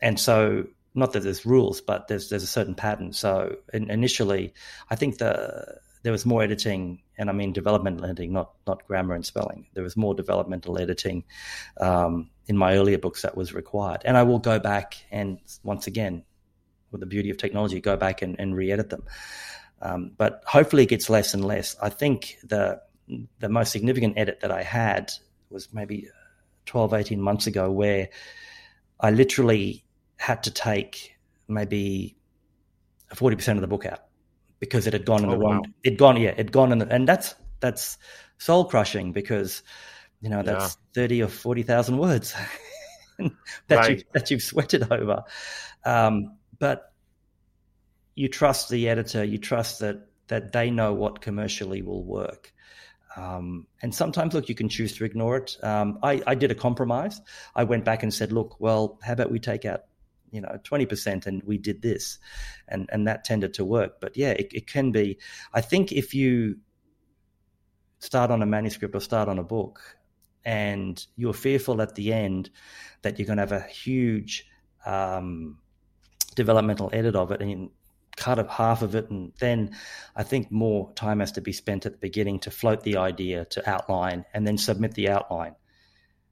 and so not that there's rules, but there's there's a certain pattern. So in, initially, I think the there was more editing, and I mean developmental editing, not not grammar and spelling. There was more developmental editing um, in my earlier books that was required, and I will go back and once again, with the beauty of technology, go back and, and re-edit them. Um, but hopefully, it gets less and less. I think the the most significant edit that I had was maybe 12, 18 months ago, where I literally had to take maybe 40% of the book out because it had gone in oh, the wrong. Wow. It'd gone, yeah, it'd gone in, the, and that's that's soul crushing because you know that's yeah. thirty or forty thousand words that right. you that you've sweated over. Um, but you trust the editor, you trust that that they know what commercially will work. Um, and sometimes, look, you can choose to ignore it. Um, I, I, did a compromise. I went back and said, look, well, how about we take out, you know, 20% and we did this. And, and that tended to work. But yeah, it, it can be. I think if you start on a manuscript or start on a book and you're fearful at the end that you're going to have a huge um, developmental edit of it and cut up half of it and then i think more time has to be spent at the beginning to float the idea to outline and then submit the outline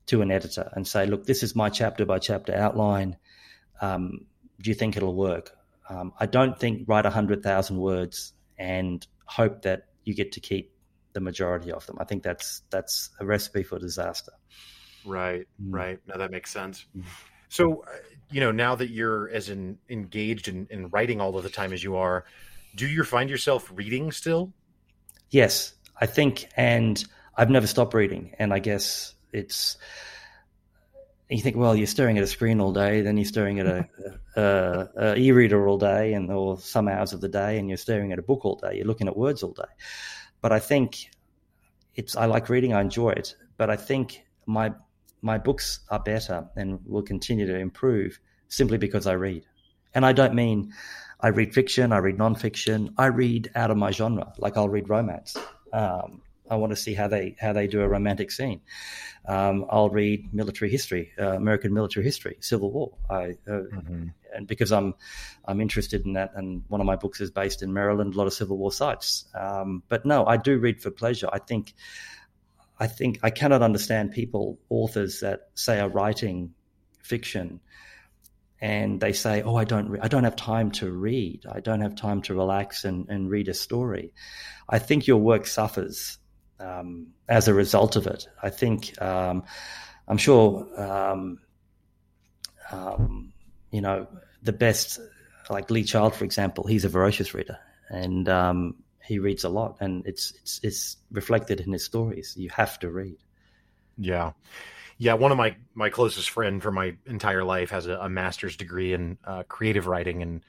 to an editor and say look this is my chapter by chapter outline um, do you think it'll work um, i don't think write 100000 words and hope that you get to keep the majority of them i think that's that's a recipe for disaster right mm. right now that makes sense mm. so uh, you know, now that you're as in, engaged in, in writing all of the time as you are, do you find yourself reading still? Yes, I think, and I've never stopped reading. And I guess it's you think, well, you're staring at a screen all day, then you're staring at a, a, a e-reader all day, and or some hours of the day, and you're staring at a book all day. You're looking at words all day. But I think it's I like reading. I enjoy it. But I think my my books are better and will continue to improve simply because I read. And I don't mean I read fiction, I read nonfiction, I read out of my genre. Like I'll read romance. Um, I want to see how they how they do a romantic scene. Um, I'll read military history, uh, American military history, Civil War. I uh, mm-hmm. and because I'm I'm interested in that, and one of my books is based in Maryland, a lot of Civil War sites. Um, but no, I do read for pleasure. I think I think I cannot understand people, authors that say are writing fiction, and they say, "Oh, I don't, re- I don't have time to read. I don't have time to relax and, and read a story." I think your work suffers um, as a result of it. I think um, I'm sure um, um you know the best, like Lee Child, for example. He's a voracious reader, and um, he reads a lot, and it's it's it's reflected in his stories. You have to read. Yeah, yeah. One of my my closest friend for my entire life has a, a master's degree in uh, creative writing, and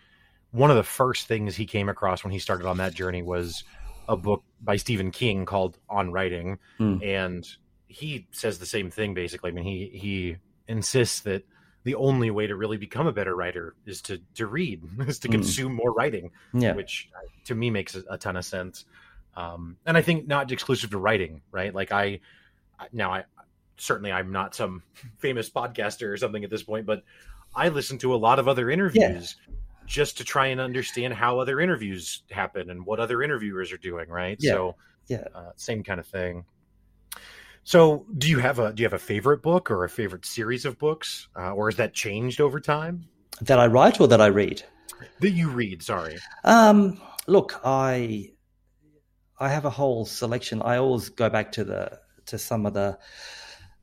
one of the first things he came across when he started on that journey was a book by Stephen King called On Writing, mm. and he says the same thing basically. I mean, he he insists that the only way to really become a better writer is to to read, is to mm. consume more writing, yeah. which uh, to me makes a, a ton of sense. Um, and I think not exclusive to writing, right? Like I now I certainly I'm not some famous podcaster or something at this point, but I listen to a lot of other interviews yeah. Just to try and understand how other interviews happen and what other interviewers are doing, right? Yeah. So yeah, uh, same kind of thing. So, do you have a do you have a favorite book or a favorite series of books, uh, or has that changed over time? That I write or that I read? That you read. Sorry. Um, look, I I have a whole selection. I always go back to the to some of the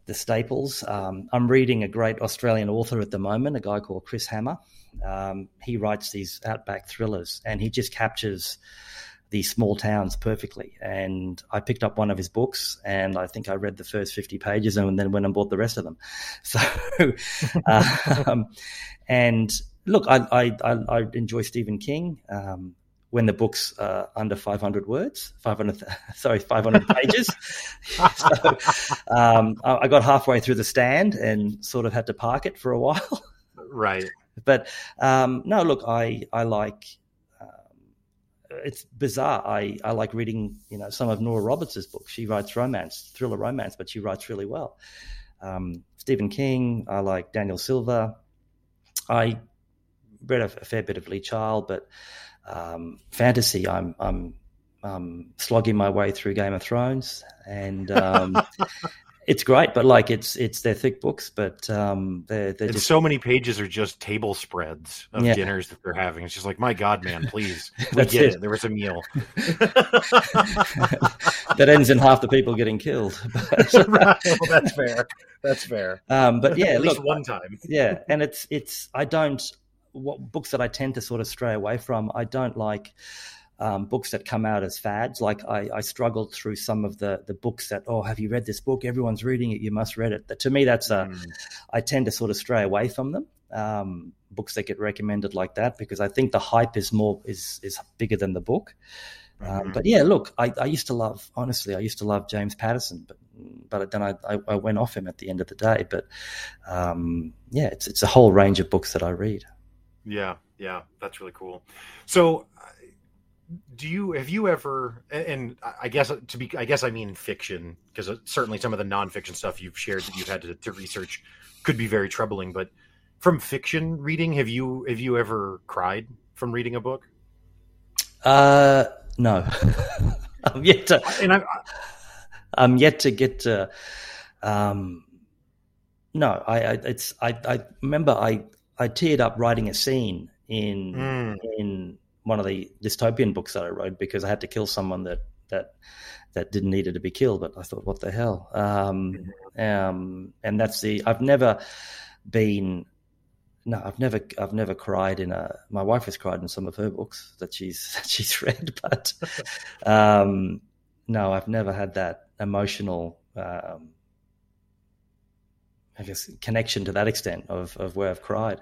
the staples. Um, I'm reading a great Australian author at the moment, a guy called Chris Hammer. Um, he writes these outback thrillers, and he just captures these small towns perfectly. And I picked up one of his books, and I think I read the first fifty pages, and then went and bought the rest of them. So, um, and look, I, I, I enjoy Stephen King. Um, when the book's uh, under 500 words, 500, sorry, 500 pages. so um, I got halfway through the stand and sort of had to park it for a while. Right. But um, no, look, I, I like it's bizarre. I, I like reading, you know, some of Nora Roberts' books. She writes romance, thriller romance, but she writes really well. Um, Stephen King. I like Daniel Silva. I read a, a fair bit of Lee Child, but um, fantasy. I'm I'm um, slogging my way through Game of Thrones, and um, it's great, but like it's it's they're thick books, but um, they're, they're just... so many pages are just table spreads of yeah. dinners that they're having. It's just like, my God, man, please, we get it. it. There was a meal that ends in half the people getting killed. But, right. well, that's fair. That's fair. Um, but yeah, at look, least one time. yeah, and it's it's I don't what books that I tend to sort of stray away from. I don't like um, books that come out as fads. Like I, I, struggled through some of the the books that oh have you read this book? Everyone's reading it. You must read it. That, to me, that's a mm. I tend to sort of stray away from them. Um, books that get recommended like that because I think the hype is more is is bigger than the book. Um, mm-hmm. but yeah, look, I, I used to love honestly, I used to love James Patterson, but but then I, I, I went off him at the end of the day. But um, yeah, it's it's a whole range of books that I read. Yeah, yeah, that's really cool. So do you have you ever and i guess to be i guess i mean fiction because uh, certainly some of the nonfiction stuff you've shared that you've had to, to, research could be very troubling but from fiction reading have you have you ever cried from reading a book uh no i'm yet to and i i'm yet to get to um no i, I it's i i remember i i teared up writing a scene in mm. in one of the dystopian books that I wrote because I had to kill someone that that that didn't need to be killed. But I thought, what the hell? Um, um, and that's the I've never been. No, I've never, I've never cried in a. My wife has cried in some of her books that she's that she's read, but um, no, I've never had that emotional, um, I guess, connection to that extent of of where I've cried.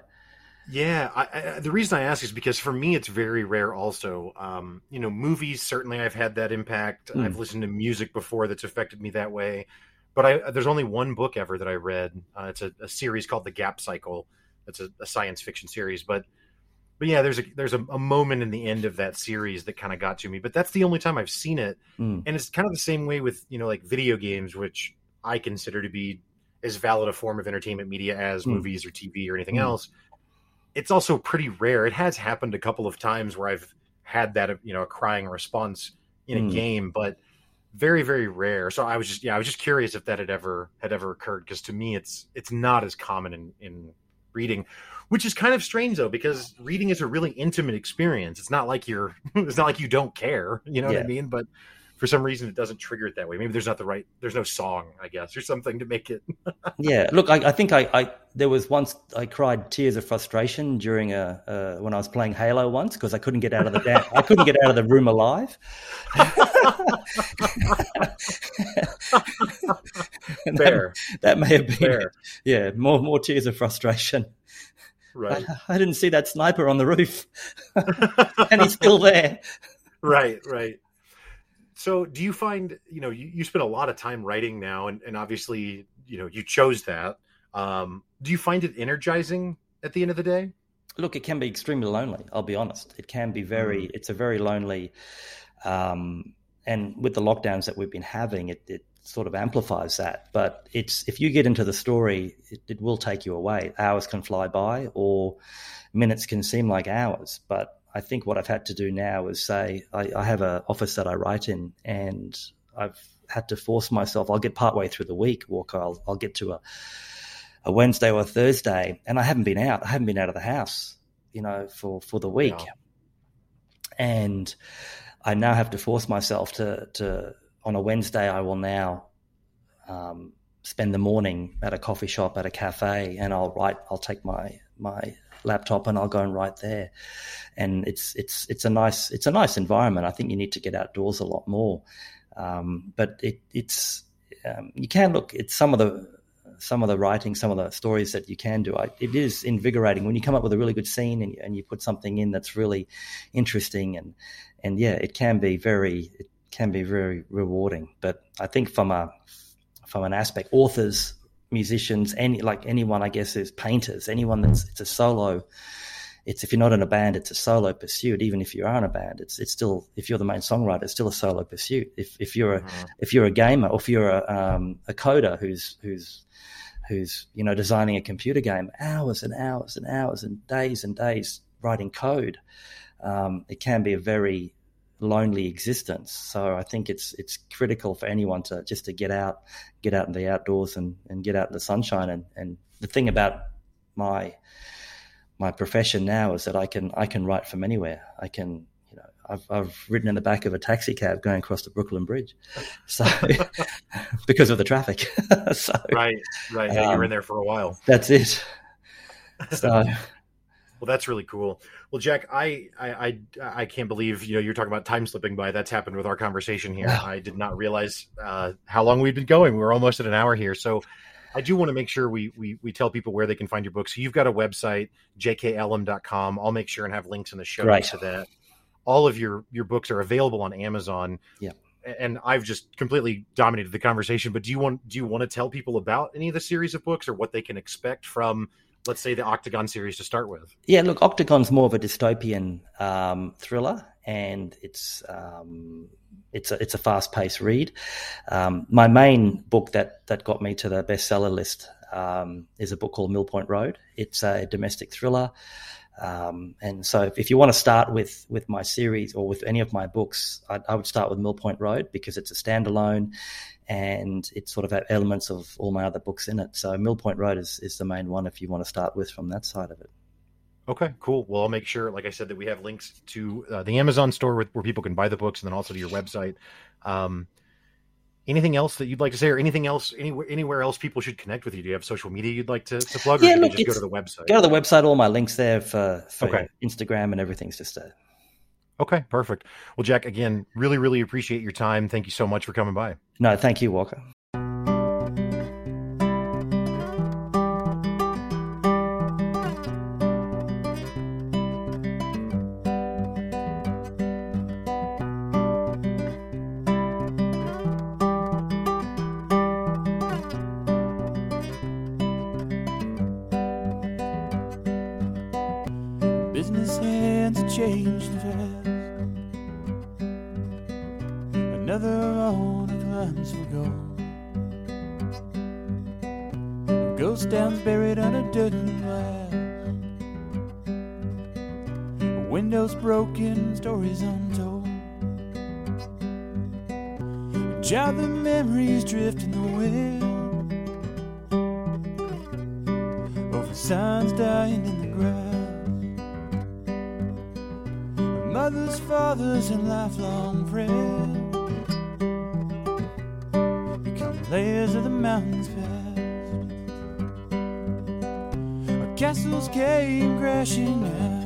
Yeah, I, I, the reason I ask is because for me it's very rare. Also, um, you know, movies certainly I've had that impact. Mm. I've listened to music before that's affected me that way. But I, there's only one book ever that I read. Uh, it's a, a, series called The Gap Cycle. It's a, a, science fiction series, but but yeah, there's a there's a, a moment in the end of that series that kind of got to me. But that's the only time I've seen it, mm. and it's kind of the same way with you know like video games, which I consider to be as valid a form of entertainment media as mm. movies or TV or anything mm. else it's also pretty rare. It has happened a couple of times where I've had that, you know, a crying response in a mm. game, but very, very rare. So I was just, yeah, I was just curious if that had ever had ever occurred because to me, it's it's not as common in in reading, which is kind of strange though because reading is a really intimate experience. It's not like you're, it's not like you don't care, you know yeah. what I mean? But for some reason it doesn't trigger it that way. Maybe there's not the right there's no song, I guess, or something to make it. yeah, look, I, I think I, I, there was once I cried tears of frustration during a uh, when I was playing Halo once because I couldn't get out of the da- I couldn't get out of the room alive. Fair. That, that, may have been Fair. yeah more more tears of frustration. Right. I, I didn't see that sniper on the roof, and he's still there. Right, right. So, do you find you know you, you spend a lot of time writing now, and, and obviously you know you chose that. Um, do you find it energizing at the end of the day? Look, it can be extremely lonely. I'll be honest. It can be very. Mm. It's a very lonely. Um, and with the lockdowns that we've been having, it, it sort of amplifies that. But it's if you get into the story, it, it, will take you away. Hours can fly by, or minutes can seem like hours. But I think what I've had to do now is say I, I have an office that I write in, and I've had to force myself. I'll get partway through the week, walk. I'll, I'll get to a a Wednesday or a Thursday, and I haven't been out. I haven't been out of the house, you know, for for the week, yeah. and I now have to force myself to to on a Wednesday. I will now um, spend the morning at a coffee shop at a cafe, and I'll write. I'll take my my laptop and I'll go and write there. And it's it's it's a nice it's a nice environment. I think you need to get outdoors a lot more. Um, but it, it's um, you can look at some of the some of the writing, some of the stories that you can do. I, it is invigorating when you come up with a really good scene and, and you put something in that's really interesting and and yeah, it can be very it can be very rewarding. But I think from a from an aspect, authors musicians, any like anyone, I guess, is painters. Anyone that's it's a solo. It's if you're not in a band, it's a solo pursuit. Even if you are in a band, it's it's still if you're the main songwriter, it's still a solo pursuit. If if you're a mm-hmm. if you're a gamer or if you're a um, a coder who's who's who's you know designing a computer game, hours and hours and hours and days and days writing code, um, it can be a very lonely existence. So I think it's it's critical for anyone to just to get out, get out in the outdoors and, and get out in the sunshine. And, and the thing about my my profession now is that I can I can write from anywhere. I can you know I've I've written in the back of a taxi cab going across the Brooklyn Bridge, so because of the traffic. so right, right, yeah, um, you were in there for a while. That's it. So well, that's really cool. Well, Jack, I, I, I, I, can't believe you know you're talking about time slipping by. That's happened with our conversation here. I did not realize uh, how long we've been going. We're almost at an hour here. So, I do want to make sure we, we we tell people where they can find your books. So you've got a website, jkellem.com. I'll make sure and have links in the show right. to that. All of your your books are available on Amazon. Yeah. And I've just completely dominated the conversation. But do you want do you want to tell people about any of the series of books or what they can expect from let's say the Octagon series to start with? Yeah, look, Octagon's more of a dystopian um, thriller, and it's um, it's a it's a fast paced read. Um, my main book that that got me to the bestseller list um, is a book called Mill Point Road. It's a domestic thriller. Um, and so, if, if, you want to start with with my series or with any of my books, I, I would start with Mill Point Road because it's a standalone and it sort of elements of all my other books in it. So Mill Point Road is, is the main one if you want to start with from that side of it. Okay, cool. Well, I'll make sure, like I said, that we have links to uh, the Amazon store where, where, people can buy the books, and then also to your website. Um, anything else that you'd like to say, or anything else, anywhere, anywhere else people should connect with you? Do you have social media you'd like to, to plug, or yeah, look, just go to the website? Go to the website. All my links there for, for okay. Instagram and everything's just a Okay, perfect. Well, Jack, again, really, really appreciate your time. Thank you so much for coming by. No, thank you, Walker. Windows broken, stories untold. Child, the memories drift in the wind. Over signs dying in the grass. Mothers, fathers, and lifelong friends. Become layers of the mountains past. Our castles came crashing down.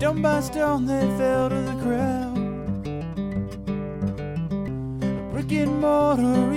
Stone by stone they fell to the ground. brick and mortar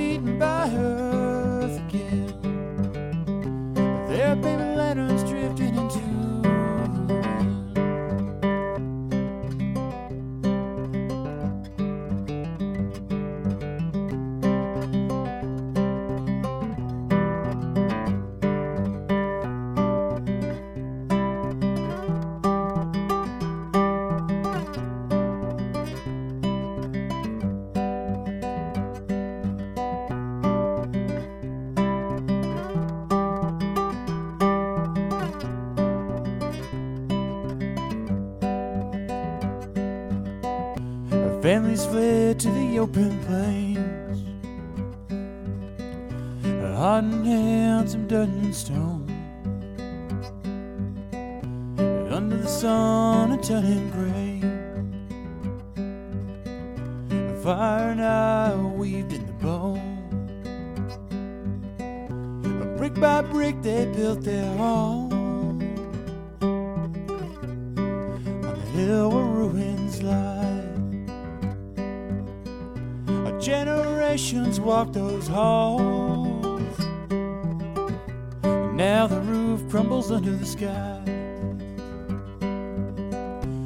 sky.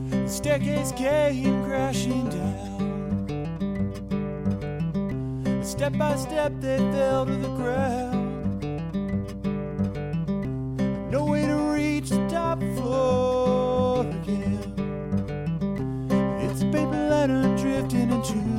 The staircase came crashing down. Step by step they fell to the ground. No way to reach the top floor again. It's a paper ladder drifting into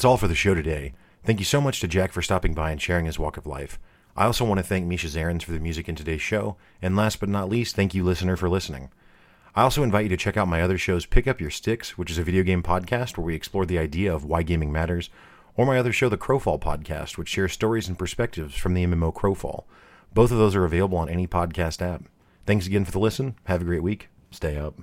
that's all for the show today. Thank you so much to Jack for stopping by and sharing his walk of life. I also want to thank Misha Zarins for the music in today's show, and last but not least, thank you, listener, for listening. I also invite you to check out my other shows, Pick Up Your Sticks, which is a video game podcast where we explore the idea of why gaming matters, or my other show, The Crowfall Podcast, which shares stories and perspectives from the MMO Crowfall. Both of those are available on any podcast app. Thanks again for the listen. Have a great week. Stay up.